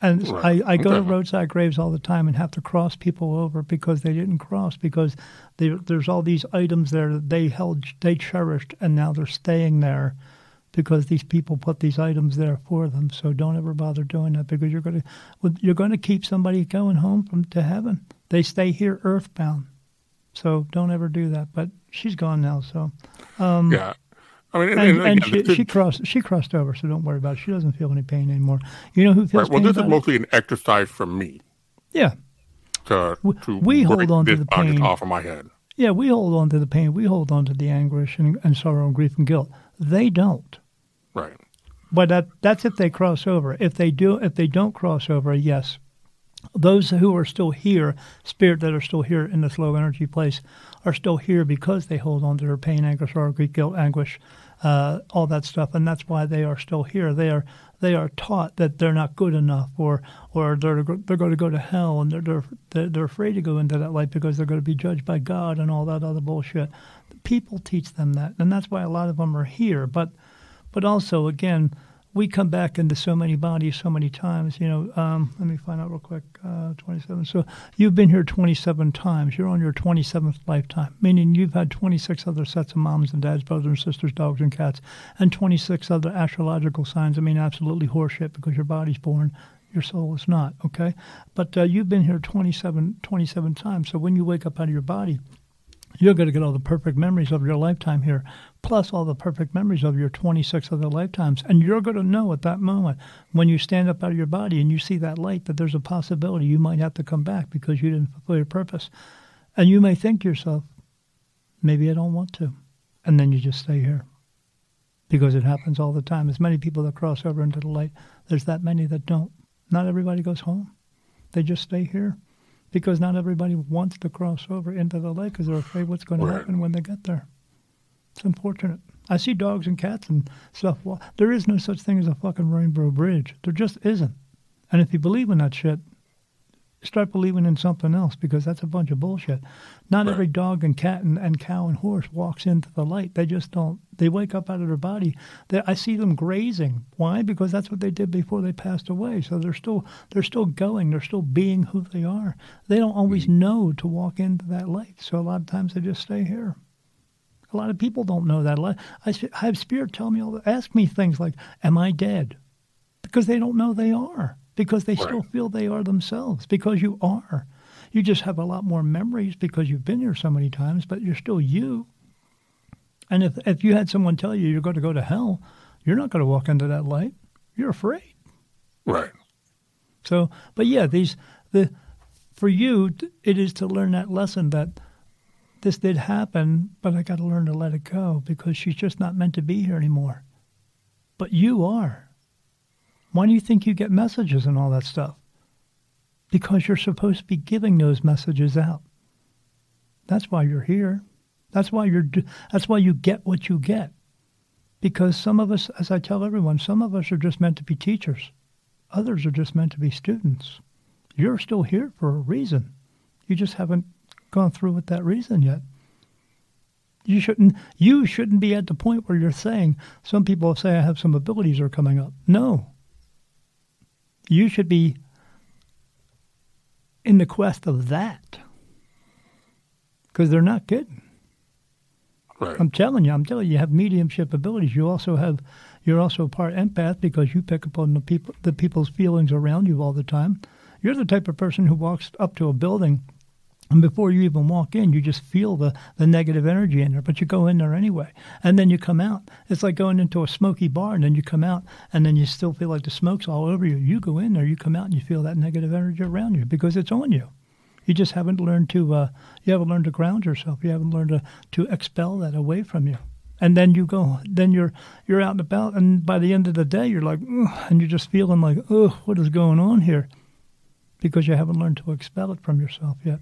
And Right. I, I go to roadside graves all the time and have to cross people over because they didn't cross because they, there's all these items there that they held, they cherished, and now they're staying there because these people put these items there for them. So don't ever bother doing that because you're going to you're going to keep somebody going home from to heaven. They stay here earthbound. So don't ever do that. But she's gone now, so um, yeah. I mean, and, and, and again, she, she crossed she crossed over, so don't worry about it. She doesn't feel any pain anymore. You know who feels right, well, pain this is about it? mostly an exercise for me Yeah, to, We- to we hold on to the pain. off of my head. yeah. We hold on to the pain. We hold on to the anguish and, and sorrow and grief and guilt. They don't. Right. But that that's if they cross over. If they do, if they don't cross over, yes, those who are still here, spirit that are still here in this low energy place, are still here because they hold on to their pain, anger, sorrow, grief, guilt, anguish, uh, all that stuff, and that's why they are still here. They are they are taught that they're not good enough, or or they're they're going to go to hell, and they're they're they're, afraid to go into that light because they're going to be judged by God and all that other bullshit. People teach them that, and that's why a lot of them are here. But but also again we come back into so many bodies so many times you know um, let me find out real quick uh, 27 so you've been here 27 times. You're on your 27th lifetime meaning you've had 26 other sets of moms and dads brothers and sisters dogs and cats and 26 other astrological signs. I mean absolutely horseshit because your body's born your soul is not okay? But uh, you've been here 27 27 times. So when you wake up out of your body you're going to get all the perfect memories of your lifetime here, plus all the perfect memories of your 26 other lifetimes. And you're going to know at that moment when you stand up out of your body and you see that light that there's a possibility you might have to come back because you didn't fulfill your purpose. And you may think to yourself, maybe I don't want to. And then you just stay here because it happens all the time. As many people that cross over into the light, there's that many that don't. Not everybody goes home, they just stay here because not everybody wants to cross over into the lake because they're afraid what's going to happen when they get there. It's unfortunate. I see dogs and cats and stuff. Well, there is no such thing as a fucking rainbow bridge. There just isn't. And if you believe in that shit, start believing in something else because that's a bunch of bullshit. Not Right. every dog and cat and, and cow and horse walks into the light. They just don't. They wake up out of their body. They, I see them grazing. Why? Because that's what they did before they passed away. So they're still they're still going. They're still being who they are. They don't always mm-hmm. know to walk into that light. So a lot of times they just stay here. A lot of people don't know that. A lot- I, I have spirit tell me all. The, ask me things like, "Am I dead?" Because they don't know they are. Because they still feel they are themselves. Because you are. You just have a lot more memories because you've been here so many times, but you're still you. And if if you had someone tell you you're going to go to hell, you're not going to walk into that light. You're afraid. Right. So, but yeah, these the for you it is to learn that lesson that this did happen, but I got to learn to let it go because she's just not meant to be here anymore. but you are. Why do you think you get messages and all that stuff? Because you're supposed to be giving those messages out. That's why you're here. That's why you're. That's why you get what you get. Because some of us, as I tell everyone, some of us are just meant to be teachers. Others are just meant to be students. You're still here for a reason. You just haven't gone through with that reason yet. You shouldn't you shouldn't be at the point where you're saying some people say I have some abilities are coming up. No. You should be in the quest of that. Because they're not kidding. Right. I'm telling you, I'm telling you, you have mediumship abilities. You also have, you're also part empath because you pick up on the people, the people's feelings around you all the time. You're the type of person who walks up to a building, and before you even walk in, you just feel the the negative energy in there. But you go in there anyway, and then you come out. It's like going into a smoky bar, and then you come out, and then you still feel like the smoke's all over you. You go in there, you come out, and you feel that negative energy around you because it's on you. You just haven't learned to uh, you haven't learned to ground yourself. You haven't learned to, to expel that away from you. And then you go, then you're you're out and about, and by the end of the day, you're like, and you're just feeling like, oh, what is going on here? Because you haven't learned to expel it from yourself yet.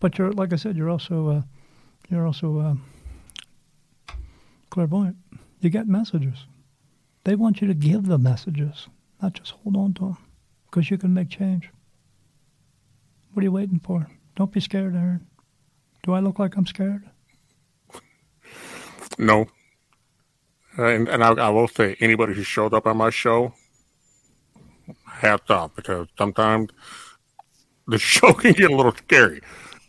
But you're, like I said, you're also uh, you're also uh, clairvoyant. You get messages. They want you to give the messages, not just hold on to them, because you can make change. What are you waiting for? Don't be scared, Aaron. Do I look like I'm scared? No. And, and I, I will say, anybody who showed up on my show, hats off, because sometimes the show can get a little scary.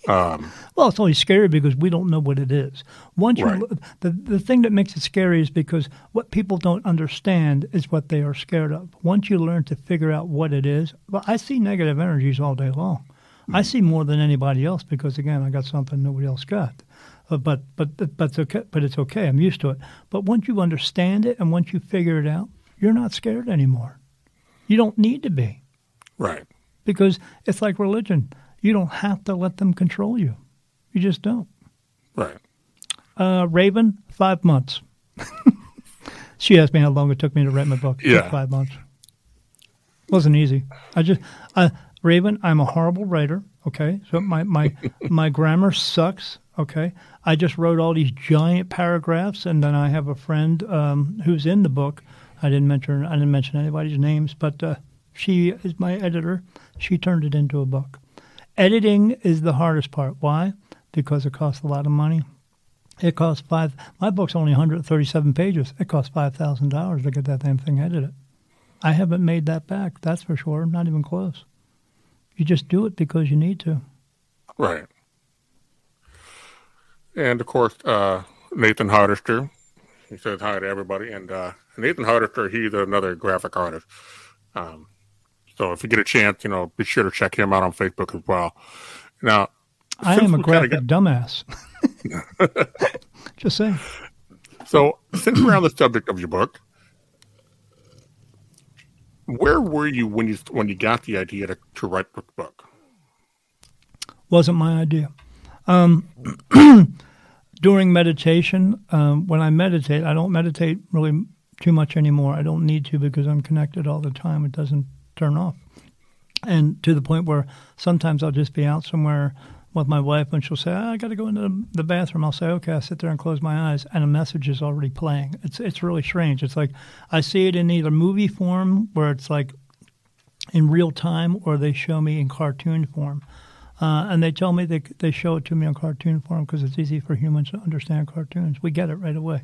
Um, well, it's only scary because we don't know what it is. Once you, the the thing that makes it scary is because what people don't understand is what they are scared of. Once you learn to figure out what it is, well, I see negative energies all day long. I see more than anybody else because again, I got something nobody else got. Uh, but but but it's okay. But it's okay. I'm used to it. But once you understand it and once you figure it out, you're not scared anymore. You don't need to be right. because it's like religion. You don't have to let them control you. You just don't. Right. Uh, Raven, five months. she asked me how long it took me to write my book. Yeah. five months. wasn't easy. I just, uh, Raven, I'm a horrible writer. Okay, so my my my grammar sucks. Okay, I just wrote all these giant paragraphs, and then I have a friend um, who's in the book. I didn't mention I didn't mention anybody's names, but uh, she is my editor. She turned it into a book. Editing is the hardest part. Why? Because it costs a lot of money. It costs five. My book's only 137 pages. It costs five thousand dollars to get that damn thing edited. I haven't made that back. That's for sure. Not even close. You just do it because you need to. Right. And of course, uh, Nathan Hardister. He says hi to everybody. And uh, Nathan Hardister, he's another graphic artist. Um, so if you get a chance, you know, be sure to check him out on Facebook as well. Now, I am a we kinda dumbass. just saying. So, since we're on the subject of your book, where were you when you when you got the idea to, to write the book? wasn't my idea. Um, during meditation, um, when I meditate, I don't meditate really too much anymore. I don't need to because I'm connected all the time. It doesn't turn off. And to the point where sometimes I'll just be out somewhere with my wife and she'll say, "Ah, I got to go into the- bathroom. I'll say, okay, I sit there and close my eyes and a message is already playing. It's, it's really strange. It's like I see it in either movie form where it's like in real time or they show me in cartoon form. Uh, and they tell me they they show it to me in cartoon form because it's easy for humans to understand cartoons. We get it right away.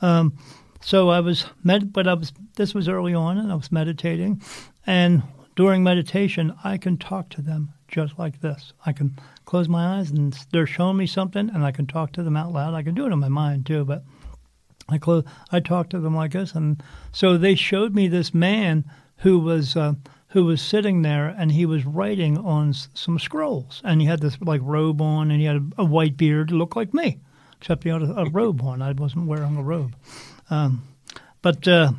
Um, so I was med, but I was this was early on, and I was meditating, and during meditation, I can talk to them just like this. I can close my eyes, and they're showing me something, and I can talk to them out loud. I can do it in my mind too, but I close, I talked to them like this, and so they showed me this man who was uh, who was sitting there, and he was writing on some scrolls, and he had this like robe on, and he had a, a white beard, looked like me, except he had a, a robe on. I wasn't wearing a robe, um, but uh,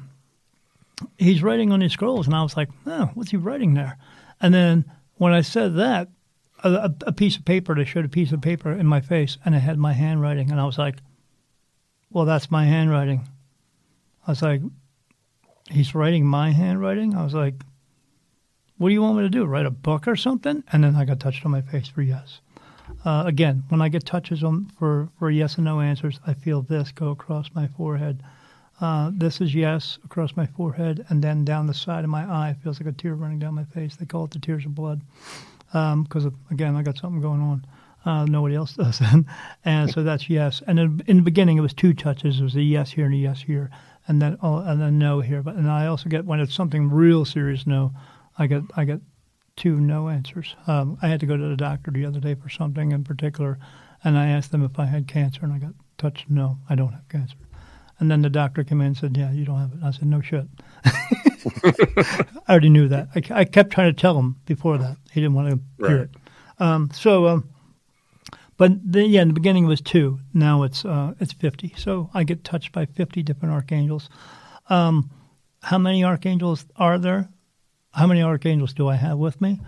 he's writing on his scrolls, and I was like, oh, what's he writing there? And then when I said that, a, a, piece of paper, they showed a piece of paper in my face, and it had my handwriting, and I was like well, that's my handwriting. I was like, he's writing my handwriting. I was like, what do you want me to do? Write a book or something? And then I got touched on my face for yes. Uh, again, when I get touches on for, for yes and no answers, I feel this go across my forehead. Uh, this is yes across my forehead, and then down the side of my eye it feels like a tear running down my face. They call it the tears of blood because, um, again, I got something going on. Uh, nobody else does. and so that's yes. And in, in, the beginning, it was two touches. It was a yes here and a yes here, and then oh, and then no here. But and I also get when it's something real serious, no. I get I get two no answers. Um, I had to go to the doctor the other day for something in particular, and I asked them if I had cancer, and I got touched. No, I don't have cancer. And then the doctor came in and said, "Yeah, you don't have it." I said, "No shit." I already knew that. I, I, kept trying to tell him before that. He didn't want to right. hear it. Um, so, um, but the, yeah, in the beginning it was two. Now it's uh, it's fifty. So I get touched by fifty different archangels. Um, how many archangels are there? How many archangels do I have with me?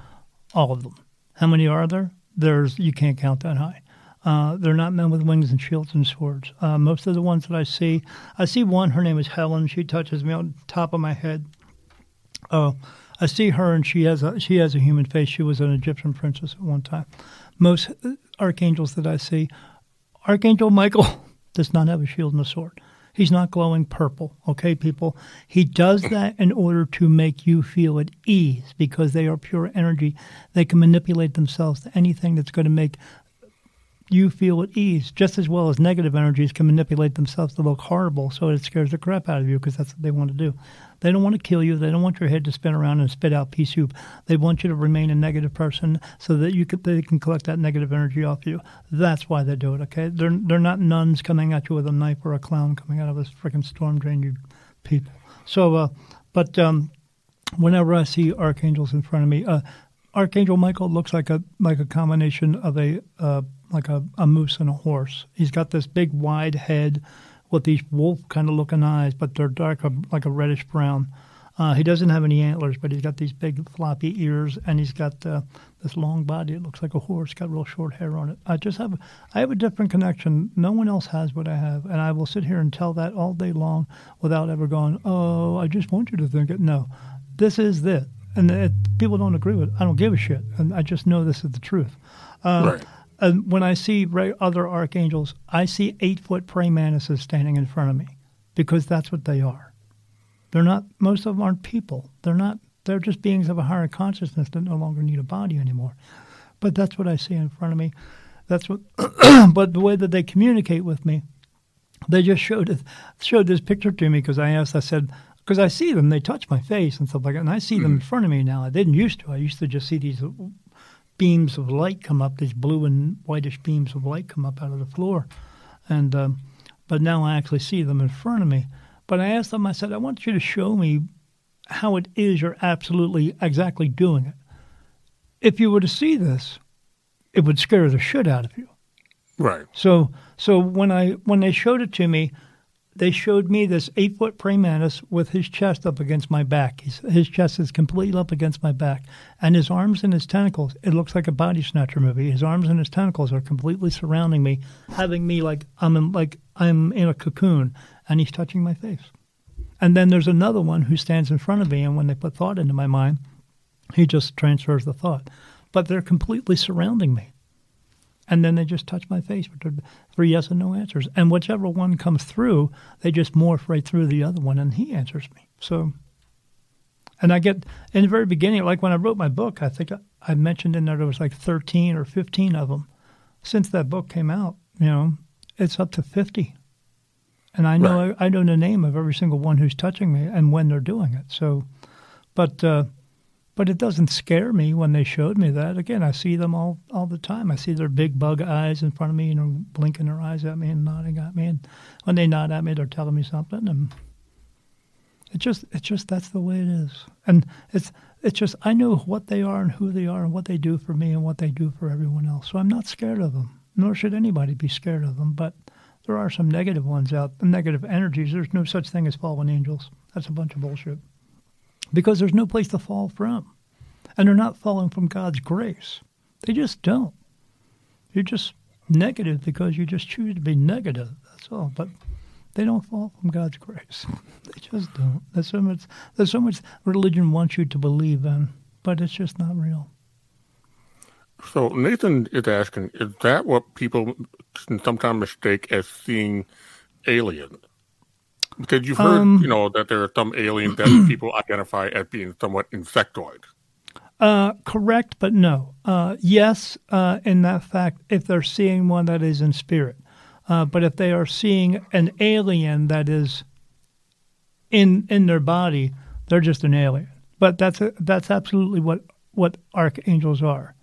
All of them. How many are there? There's you can't count that high. Uh, they're not men with wings and shields and swords. Uh, most of the ones that I see, I see one. Her name is Helen. She touches me on top of my head. Oh, I see her, and she has a she has a human face. She was an Egyptian princess at one time. Most uh, archangels that I see, Archangel Michael does not have a shield and a sword. He's not glowing purple, okay, people? He does that in order to make you feel at ease because they are pure energy. They can manipulate themselves to anything that's going to make you feel at ease, just as well as negative energies can manipulate themselves to look horrible so it scares the crap out of you because that's what they want to do. They don't want to kill you. They don't want your head to spin around and spit out pea soup. They want you to remain a negative person so that you can, they can collect that negative energy off you. That's why they do it. Okay, they're they're not nuns coming at you with a knife or a clown coming out of a freaking storm drain. You people. So, uh, but um, whenever I see archangels in front of me, uh, Archangel Michael looks like a like a combination of a uh, like a, a moose and a horse. He's got this big wide head with these wolf kind of looking eyes, but they're dark, like a reddish brown. Uh, he doesn't have any antlers, but he's got these big floppy ears, and he's got uh, this long body. It looks like a horse, got real short hair on it. I just have, I have a different connection. No one else has what I have, and I will sit here and tell that all day long without ever going, "Oh, I just want you to think it." No, this is this, and it, people don't agree with. it. I don't give a shit, and I just know this is the truth. Uh, right. And when I see other archangels, I see eight foot praying mantises standing in front of me because that's what they are. They're not, most of them aren't people. They're not, they're just beings of a higher consciousness that no longer need a body anymore. But that's what I see in front of me. That's what, but the way that they communicate with me, they just showed it, showed this picture to me because I asked, I said, because I see them, they touch my face and stuff like that, and I see them in mm. front of me now. I didn't used to. I used to just see these beams of light come up, these blue and whitish beams of light come up out of the floor. And um, but now I actually see them in front of me. But I asked them, I said, I want you to show me how it is you're absolutely exactly doing it. If you were to see this, it would scare the shit out of you. Right. So so when I when they showed it to me, they showed me this eight foot praying mantis with his chest up against my back. His, his chest is completely up against my back, and his arms and his tentacles. It looks like a body snatcher movie. His arms and his tentacles are completely surrounding me, having me like I'm in, like I'm in a cocoon, and he's touching my face. And then there's another one who stands in front of me, and when they put thought into my mind, he just transfers the thought. But they're completely surrounding me and then they just touch my face with for yes and no answers. And whichever one comes through, they just morph right through the other one, and he answers me. So, and I get in the very beginning, like when I wrote my book, I think I mentioned in there there was like thirteen or fifteen of them. Since that book came out, you know, it's up to fifty, and I know right. I, I know the name of every single one who's touching me and when they're doing it. So, but. Uh, but it doesn't scare me when they showed me that. Again, I see them all, all the time. I see their big bug eyes in front of me, you know, blinking their eyes at me and nodding at me. And when they nod at me, they're telling me something. And it just, it's just that's the way it is. And it's, it's just I know what they are and who they are and what they do for me and what they do for everyone else. So I'm not scared of them. Nor should anybody be scared of them. But there are some negative ones out, negative energies. There's no such thing as fallen angels. That's a bunch of bullshit because there's no place to fall from. And they're not falling from God's grace. They just don't. You're just negative because you just choose to be negative. That's all. But They don't fall from God's grace. they just don't. There's so much. There's so much religion wants you to believe in, but it's just not real. So Nathan is asking: Is that what people sometimes mistake as seeing aliens? Because you've heard, um, you know, that there are some aliens that people identify as being somewhat insectoid. Uh, correct, but no. Uh, yes, uh, in that fact, if they're seeing one that is in spirit. Uh, but if they are seeing an alien that is in in their body, they're just an alien. But that's a, that's absolutely what what archangels are.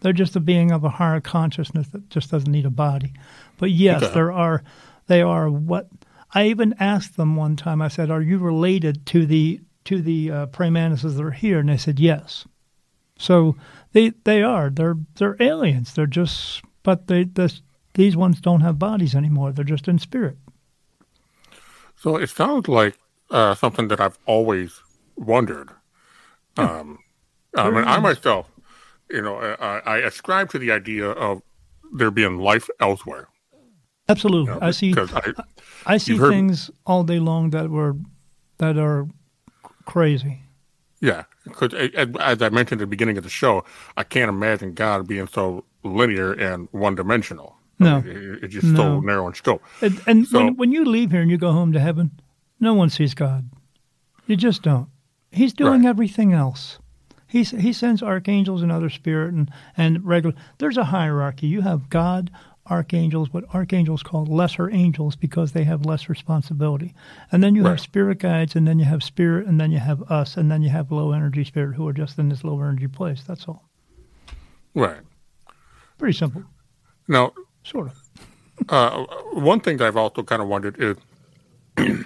They're just a being of a higher consciousness that just doesn't need a body. But yes, okay. there are they are what I even asked them one time. I said, "Are you related to the to the uh, praying mantises that are here?" And they said, "Yes." So they they are they're they're aliens. They're just but they this, these ones don't have bodies anymore. They're just in spirit. So it sounds like uh, something that I've always wondered. Um, I mean, I myself, you know, I, I ascribe to the idea of there being life elsewhere. Absolutely, you know, I see. I, I see things heard, all day long that were that are crazy. Yeah, because as I mentioned at the beginning of the show, I can't imagine God being so linear and one dimensional. No, I mean, it's just no. so narrow and scope. And, and so, when when you leave here and you go home to heaven, no one sees God. You just don't. He's doing right. everything else. He he sends archangels and other spirit and and regular. There's a hierarchy. You have God, archangels, what archangels call lesser angels because they have less responsibility. And then you right. have spirit guides, and then you have spirit, and then you have us, and then you have low energy spirit who are just in this low energy place. That's all. Right. Pretty simple. Now, sort of. uh, one thing that I've also kind of wondered is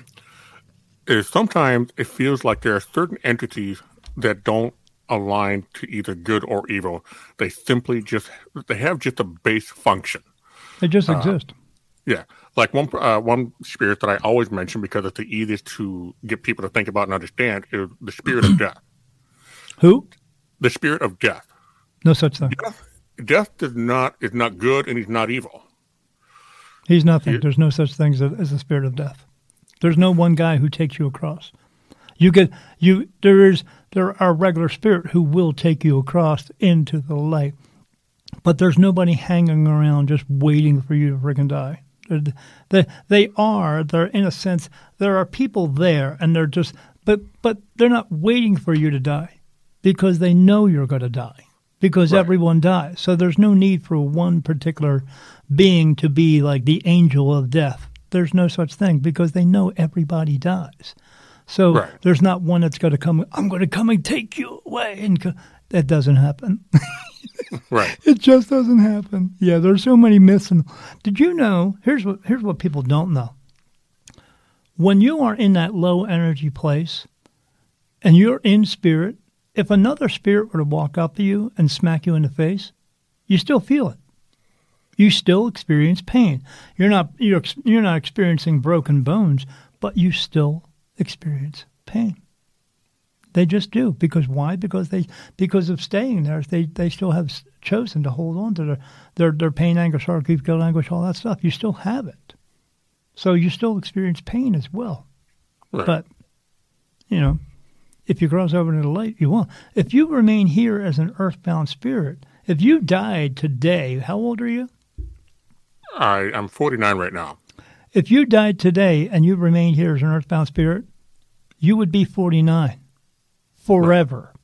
is sometimes it feels like there are certain entities that don't align to either good or evil. They simply just they have just a base function. They just uh, exist. Yeah, like one uh, one spirit that I always mention because it's the easiest to get people to think about and understand is the spirit of death. Who? The spirit of death. No such thing. Death, death is not is not good and he's not evil. He's nothing. He, There's no such thing as a, as a spirit of death. There's no one guy who takes you across. You get you. There is there are regular spirit who will take you across into the light. But there's nobody hanging around just waiting for you to freaking die. They, they are, they're in a sense, there are people there and they're just, but, but they're not waiting for you to die because they know you're going to die because right. everyone dies. So there's no need for one particular being to be like the angel of death. There's no such thing because they know everybody dies. So right. there's not one that's going to come, I'm going to come and take you away. And co- that doesn't happen. right. It just doesn't happen. Yeah, there's so many myths. And did you know? Here's what here's what people don't know. When you are in that low energy place, and you're in spirit, if another spirit were to walk up to you and smack you in the face, you still feel it. You still experience pain. You're not you're you're not experiencing broken bones, but you still experience pain. They just do because why? Because they because of staying there, they they still have chosen to hold on to their their, their pain, anger, sorrow, grief, guilt, anguish, all that stuff. You still have it, so you still experience pain as well. Right. But you know, if you cross over into the light, you won't. If you remain here as an earthbound spirit, if you died today, how old are you? I I'm 49 right now. If you died today and you remained here as an earthbound spirit, you would be 49 forever.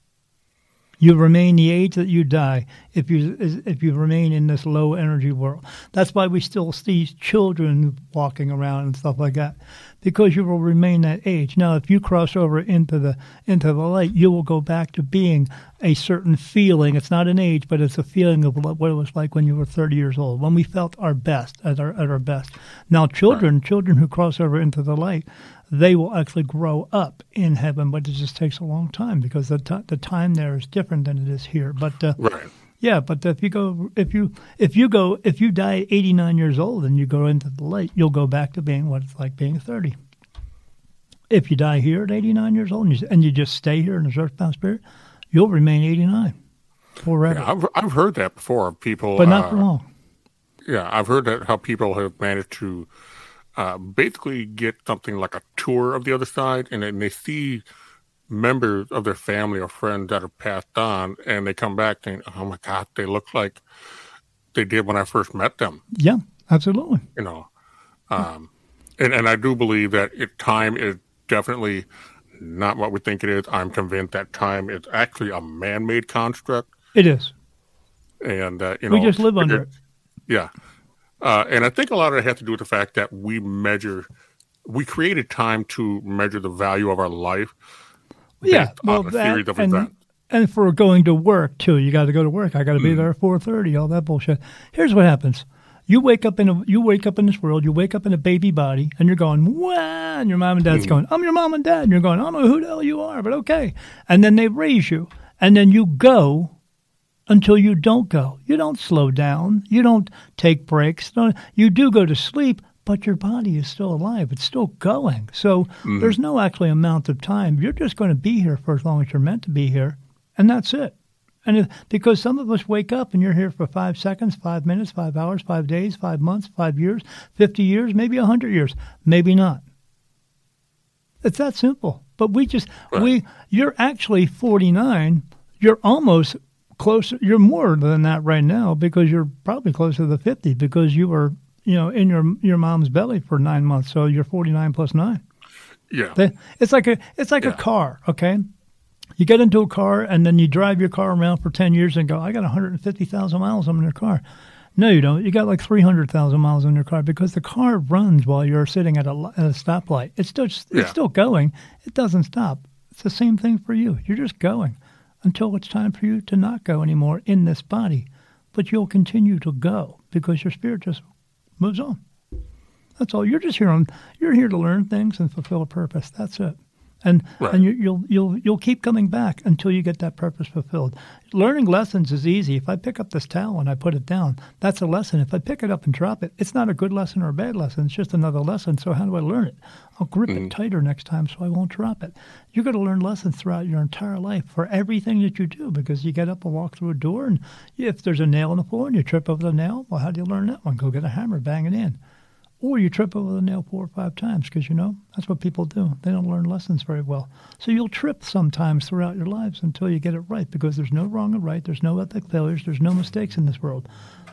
You remain the age that you die if you if you remain in this low energy world. That's why we still see children walking around and stuff like that, because you will remain that age. Now, if you cross over into the into the light, you will go back to being a certain feeling. It's not an age, but it's a feeling of what it was like when you were 30 years old, when we felt our best at our at our best. Now, children, right. children who cross over into the light they will actually grow up in heaven, but it just takes a long time because the t- the time there is different than it is here. But uh, right. yeah, but if you go if you if you go if you die 89 years old and you go into the light, you'll go back to being what it's like being 30. If you die here at 89 years old and you, and you just stay here in the earthbound spirit, you'll remain 89 forever. Yeah, I've I've heard that before. People, but not uh, for long. Yeah, I've heard that how people have managed to uh, basically get something like a tour of the other side, and then they see members of their family or friends that have passed on, and they come back saying, "Oh my God, they look like they did when I first met them." Yeah, absolutely. You know, um, and and I do believe that it, time is definitely not what we think it is. I'm convinced that time is actually a man-made construct. It is, and uh, you know, we just live under it. Yeah, uh, and I think a lot of it has to do with the fact that we measure, we created time to measure the value of our life. Yeah, well, that, and, and for going to work too, you got to go to work. I got to be mm. there at four thirty. All that bullshit. Here's what happens: you wake up in a you wake up in this world. You wake up in a baby body, and you're going wah, and your mom and dad's mm. going, "I'm your mom and dad," and you're going, "I don't know who the hell you are, but okay." And then they raise you, and then you go until you don't go. You don't slow down. You don't take breaks. You do go to sleep, but your body is still alive. It's still going. So mm-hmm. there's no actually amount of time. You're just going to be here for as long as you're meant to be here, and that's it. And if, because some of us wake up and you're here for five seconds, five minutes, five hours, five days, five months, five years, 50 years, maybe 100 years, maybe not. It's that simple. But we just, right. we, you're actually 49. You're almost closer. You're more than that right now because you're probably closer to the 50 because you were, you know, in your your mom's belly for nine months. So you're 49 plus nine. Yeah. it's like a it's like yeah. a car. Okay. You get into a car and then you drive your car around for 10 years and go, I got 150,000 miles on your car. No, you don't. You got like 300,000 miles on your car because the car runs while you're sitting at a, at a stoplight. It's still, it's yeah. still going. It doesn't stop. It's the same thing for you. You're just going until it's time for you to not go anymore in this body. But you'll continue to go because your spirit just moves on. That's all. You're just here on. You're here to learn things and fulfill a purpose. That's it and right. and you, you'll you'll you'll keep coming back until you get that purpose fulfilled. Learning lessons is easy. If I pick up this towel and I put it down, that's a lesson. If I pick it up and drop it, it's not a good lesson or a bad lesson. It's just another lesson. So how do I learn it? I'll grip mm-hmm. it tighter next time so I won't drop it. You're going to learn lessons throughout your entire life for everything that you do because you get up and walk through a door, and if there's a nail in the floor and you trip over the nail, well, how do you learn that one? Go get a hammer, bang it in or you trip over the nail four or five times because you know that's what people do. They don't learn lessons very well. So you'll trip sometimes throughout your lives until you get it right because there's no wrong or right. There's no epic failures. There's no mistakes in this world.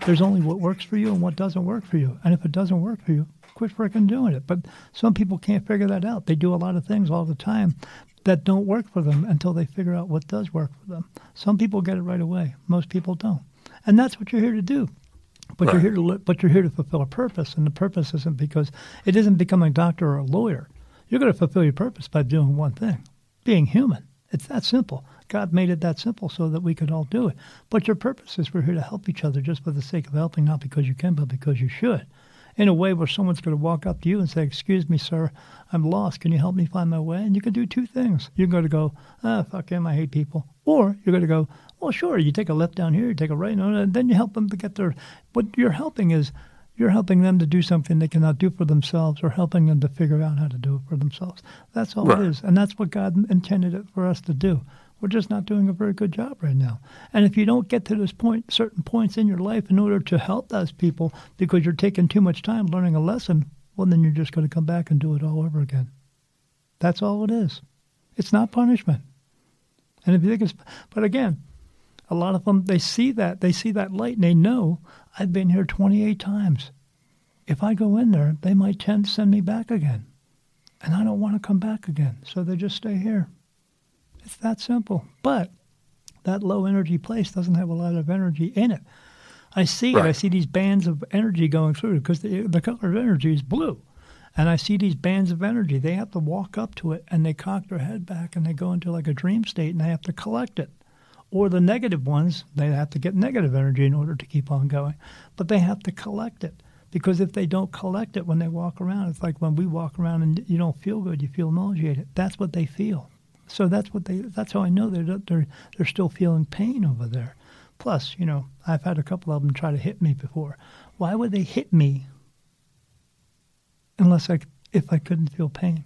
There's only what works for you and what doesn't work for you. And if it doesn't work for you, quit freaking doing it. But some people can't figure that out. They do a lot of things all the time that don't work for them until they figure out what does work for them. Some people get it right away. Most people don't. And that's what you're here to do. But right. you're here to but you're here to fulfill a purpose, and the purpose isn't because it isn't becoming a doctor or a lawyer. You're going to fulfill your purpose by doing one thing: being human. It's that simple. God made it that simple so that we could all do it. But your purpose is we're here to help each other just for the sake of helping, not because you can, but because you should. In a way where someone's going to walk up to you and say, Excuse me, sir, I'm lost. Can you help me find my way? And you can do two things. You're going to go, Ah, fuck him, I hate people. Or you're going to go, well, sure, you take a left down here, you take a right, and then you help them to get there. What you're helping is you're helping them to do something they cannot do for themselves or helping them to figure out how to do it for themselves. That's all right. it is. And that's what God intended it for us to do. We're just not doing a very good job right now. And if you don't get to this point, certain points in your life in order to help those people because you're taking too much time learning a lesson, well, then you're just going to come back and do it all over again. That's all it is. It's not punishment. And if you think it's, but again, a lot of them, they see that. They see that light and they know I've been here 28 times. If I go in there, they might tend to send me back again. And I don't want to come back again. So they just stay here. It's that simple. But that low energy place doesn't have a lot of energy in it. I see right. it. I see these bands of energy going through because the, the color of energy is blue. And I see these bands of energy. They have to walk up to it and they cock their head back and they go into like a dream state and they have to collect it or the negative ones, they have to get negative energy in order to keep on going. But they have to collect it because if they don't collect it when they walk around, it's like when we walk around and you don't feel good, you feel nauseated. That's what they feel. So that's what they. That's how I know they're they're they're still feeling pain over there. Plus, you know, I've had a couple of them try to hit me before. Why would they hit me unless I if I couldn't feel pain?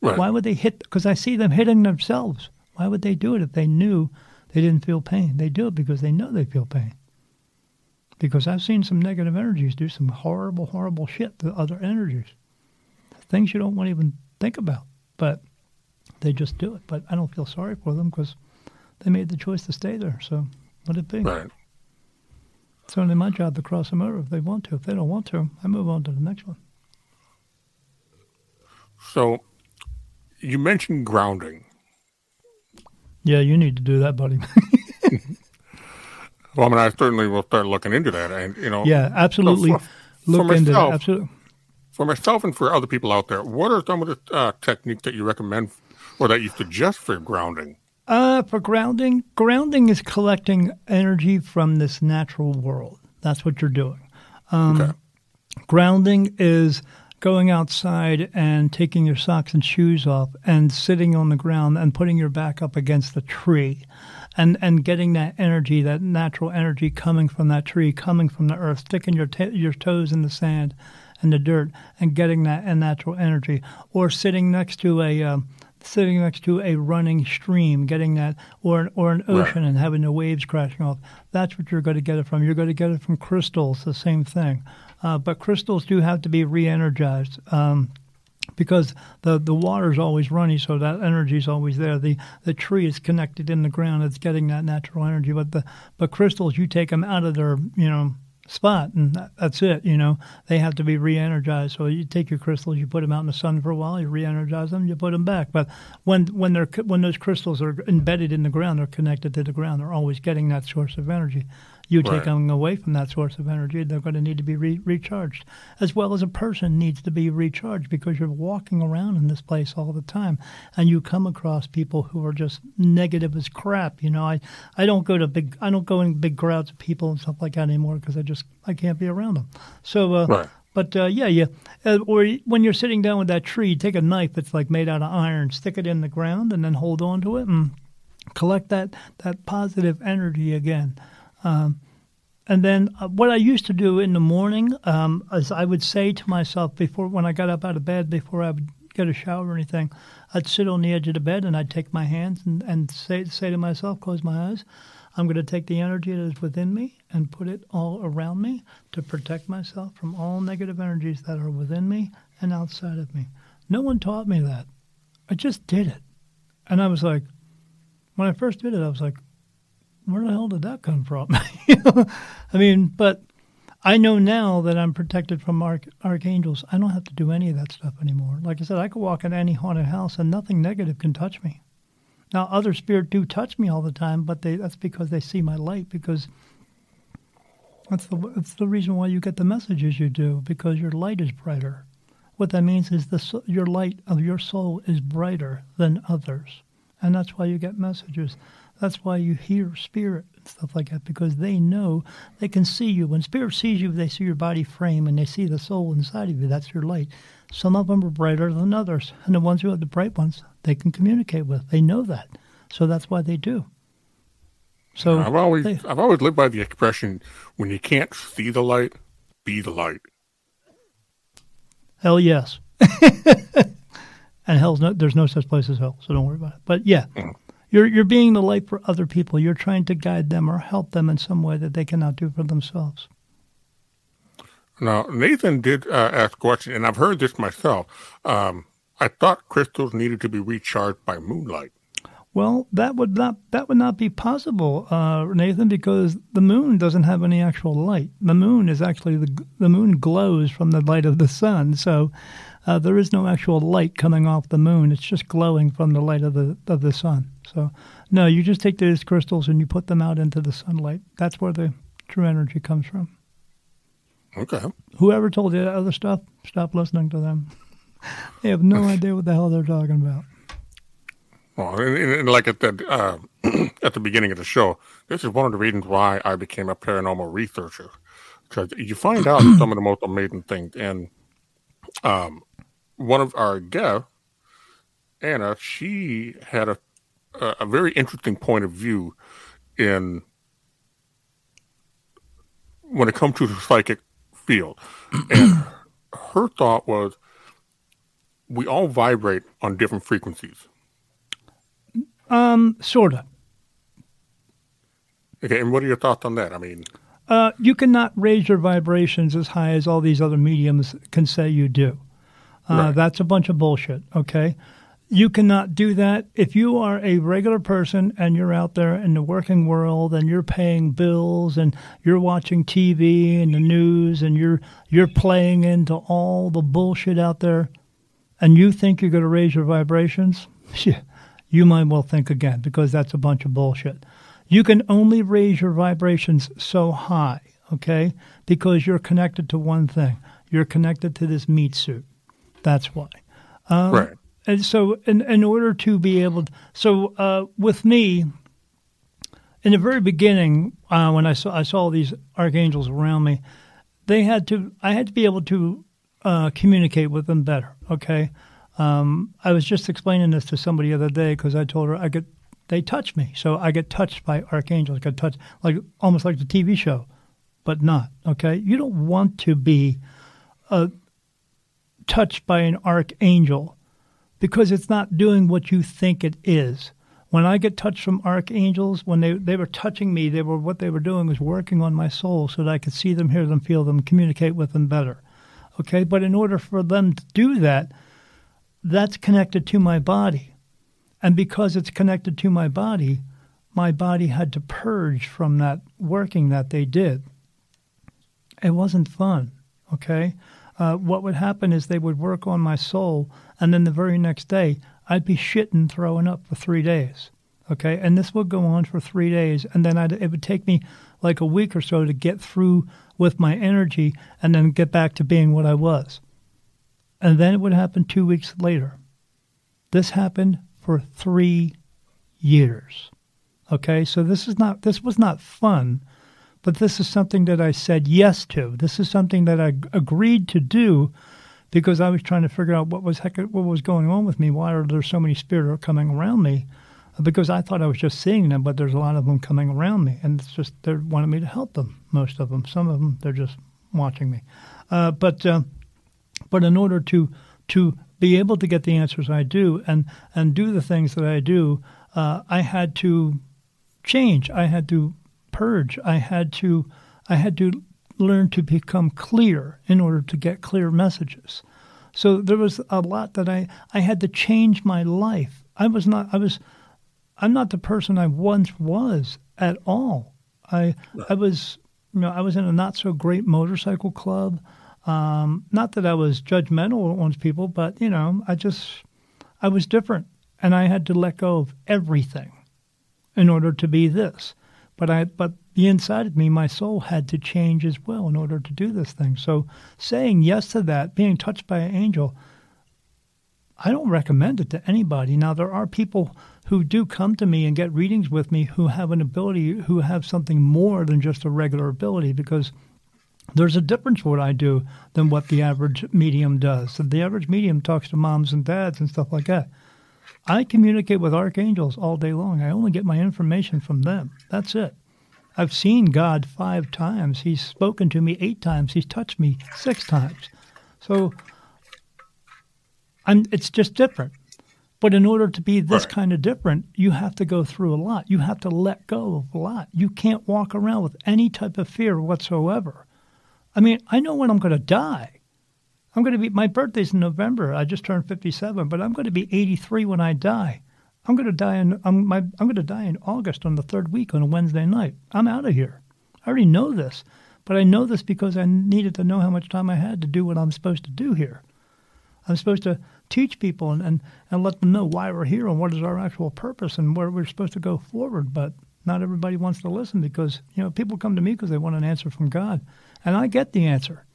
Right. Why would they hit? Because I see them hitting themselves. Why would they do it if they knew they didn't feel pain. They do it because they know they feel pain. because I've seen some negative energies do some horrible, horrible shit to other energies. Things you don't want to even think about, but they just do it. But I don't feel sorry for them because they made the choice to stay there. So let it be. Right. It's only my job to cross them over if they want to. If they don't want to, I move on to the next one. So you mentioned grounding. Yeah, you need to do that, buddy. well, I mean, I certainly will start looking into that, and you know. Yeah, absolutely. So for, Look for into myself. Absolutely. For myself and for other people out there, what are some of the uh, techniques that you recommend or that you suggest for grounding? Uh, for grounding, grounding is collecting energy from this natural world. That's what you're doing. Um, okay. Grounding is going outside and taking your socks and shoes off and sitting on the ground and putting your back up against the tree and, and getting that energy, that natural energy coming from that tree, coming from the earth, sticking your, t- your toes in the sand and the dirt and getting that natural energy. Or sitting next to a. Um, sitting next to a running stream, getting that, or an, or an ocean right. and having the waves crashing off. That's what you're going to get it from. You're going to get it from crystals, the same thing. Uh, but crystals do have to be re-energized. Um, because the the water's always running, so that energy is always there. The the tree is connected in the ground; it's getting that natural energy. But the but crystals, you take them out of their you know spot, and that, that's it. You know, they have to be re-energized. So you take your crystals, you put them out in the sun for a while, you re-energize them, you put them back. But when when they're when those crystals are embedded in the ground, they're connected to the ground. They're always getting that source of energy. You take right. them away from that source of energy, they're going to need to be re- recharged, as well as a person needs to be recharged because you're walking around in this place all the time, and you come across people who are just negative as crap. You know, I I don't go to big I don't go in big crowds of people and stuff like that anymore because I just I can't be around them. So. Uh, right. But uh, yeah, yeah. Uh, or when you're sitting down with that tree, take a knife that's like made out of iron, stick it in the ground, and then hold on to it and collect that that positive energy again. Um, and then uh, what I used to do in the morning um, is I would say to myself before when I got up out of bed before I would get a shower or anything, I'd sit on the edge of the bed and I'd take my hands and, and say say to myself, close my eyes. I'm going to take the energy that is within me and put it all around me to protect myself from all negative energies that are within me and outside of me. No one taught me that. I just did it. And I was like, when I first did it, I was like, where the hell did that come from? I mean, but I know now that I'm protected from arch- archangels. I don't have to do any of that stuff anymore. Like I said, I could walk in any haunted house and nothing negative can touch me. Now, other spirits do touch me all the time, but they, that's because they see my light. Because that's the that's the reason why you get the messages you do because your light is brighter. What that means is the your light of your soul is brighter than others, and that's why you get messages. That's why you hear spirit and stuff like that because they know they can see you. When spirit sees you, they see your body frame and they see the soul inside of you. That's your light. Some of them are brighter than others, and the ones who are the bright ones, they can communicate with. They know that, so that's why they do. So I've always they, I've always lived by the expression: when you can't see the light, be the light. Hell yes. and hell's no, there's no such place as hell, so don't worry about it. But yeah, mm. You're, you're being the light for other people. You're trying to guide them or help them in some way that they cannot do for themselves. Now, Nathan did uh, ask a question, and I've heard this myself. Um, I thought crystals needed to be recharged by moonlight. Well, that would not that would not be possible, uh, Nathan, because the moon doesn't have any actual light. The moon is actually the the moon glows from the light of the sun. So uh, there is no actual light coming off the moon. It's just glowing from the light of the of the sun. So, no, you just take these crystals and you put them out into the sunlight. That's where the true energy comes from. Okay. Whoever told you that other stuff, stop listening to them. they have no idea what the hell they're talking about. Well, and, and like at the uh, at the beginning of the show, this is one of the reasons why I became a paranormal researcher because you find out some of the most amazing things. And um, one of our guests, Anna, she had a, a very interesting point of view in when it comes to the psychic field. and her thought was we all vibrate on different frequencies. Um, sort of. Okay, and what are your thoughts on that? I mean, Uh, you cannot raise your vibrations as high as all these other mediums can say you do. Uh, right. That's a bunch of bullshit. Okay, you cannot do that if you are a regular person and you're out there in the working world and you're paying bills and you're watching TV and the news and you're you're playing into all the bullshit out there and you think you're going to raise your vibrations, you might well think again because that's a bunch of bullshit. You can only raise your vibrations so high, okay? Because you're connected to one thing. You're connected to this meat suit. That's why. Um, right and so in, in order to be able to, so uh, with me in the very beginning uh, when I saw I saw these archangels around me they had to I had to be able to uh, communicate with them better okay? Um, I was just explaining this to somebody the other day because I told her I get they touch me. So I get touched by archangels I get touched like almost like the TV show but not okay? You don't want to be uh, touched by an archangel because it's not doing what you think it is. When I get touched from archangels, when they, they were touching me, they were what they were doing was working on my soul so that I could see them, hear them, feel them, communicate with them better. Okay, but in order for them to do that, that's connected to my body. And because it's connected to my body, my body had to purge from that working that they did. It wasn't fun, okay? Uh, what would happen is they would work on my soul and then the very next day I'd be shitting, throwing up for three days. Okay, and this would go on for three days, and then I'd, it would take me like a week or so to get through with my energy, and then get back to being what I was. And then it would happen two weeks later. This happened for three years. Okay, so this is not this was not fun, but this is something that I said yes to. This is something that I agreed to do because I was trying to figure out what was heck, what was going on with me. Why are there so many spirits coming around me? Because I thought I was just seeing them, but there's a lot of them coming around me, and it's just they wanted me to help them. Most of them, some of them, they're just watching me. Uh, but uh, but in order to to be able to get the answers I do and and do the things that I do, uh, I had to change. I had to purge. I had to I had to learn to become clear in order to get clear messages. So there was a lot that I, I had to change my life. I was not I was I'm not the person I once was at all. I I was you know I was in a not so great motorcycle club. Um, not that I was judgmental on people, but you know I just I was different, and I had to let go of everything in order to be this. But I but the inside of me, my soul had to change as well in order to do this thing. So saying yes to that, being touched by an angel, I don't recommend it to anybody. Now there are people who do come to me and get readings with me who have an ability, who have something more than just a regular ability because there's a difference what I do than what the average medium does. So the average medium talks to moms and dads and stuff like that. I communicate with archangels all day long. I only get my information from them. That's it. I've seen God five times. He's spoken to me eight times. He's touched me six times. So I'm, it's just different. But in order to be this right. kind of different, you have to go through a lot. You have to let go of a lot. You can't walk around with any type of fear whatsoever. I mean, I know when I'm going to die. I'm going to be, my birthday's in November. I just turned 57, but I'm going to be 83 when I die. I'm going to die in I'm, my, I'm going to die in August on the third week on a Wednesday night. I'm out of here. I already know this, but I know this because I needed to know how much time I had to do what I'm supposed to do here. I'm supposed to teach people and, and, and let them know why we're here and what is our actual purpose and where we're supposed to go forward. But not everybody wants to listen because you know people come to me because they want an answer from God, and I get the answer,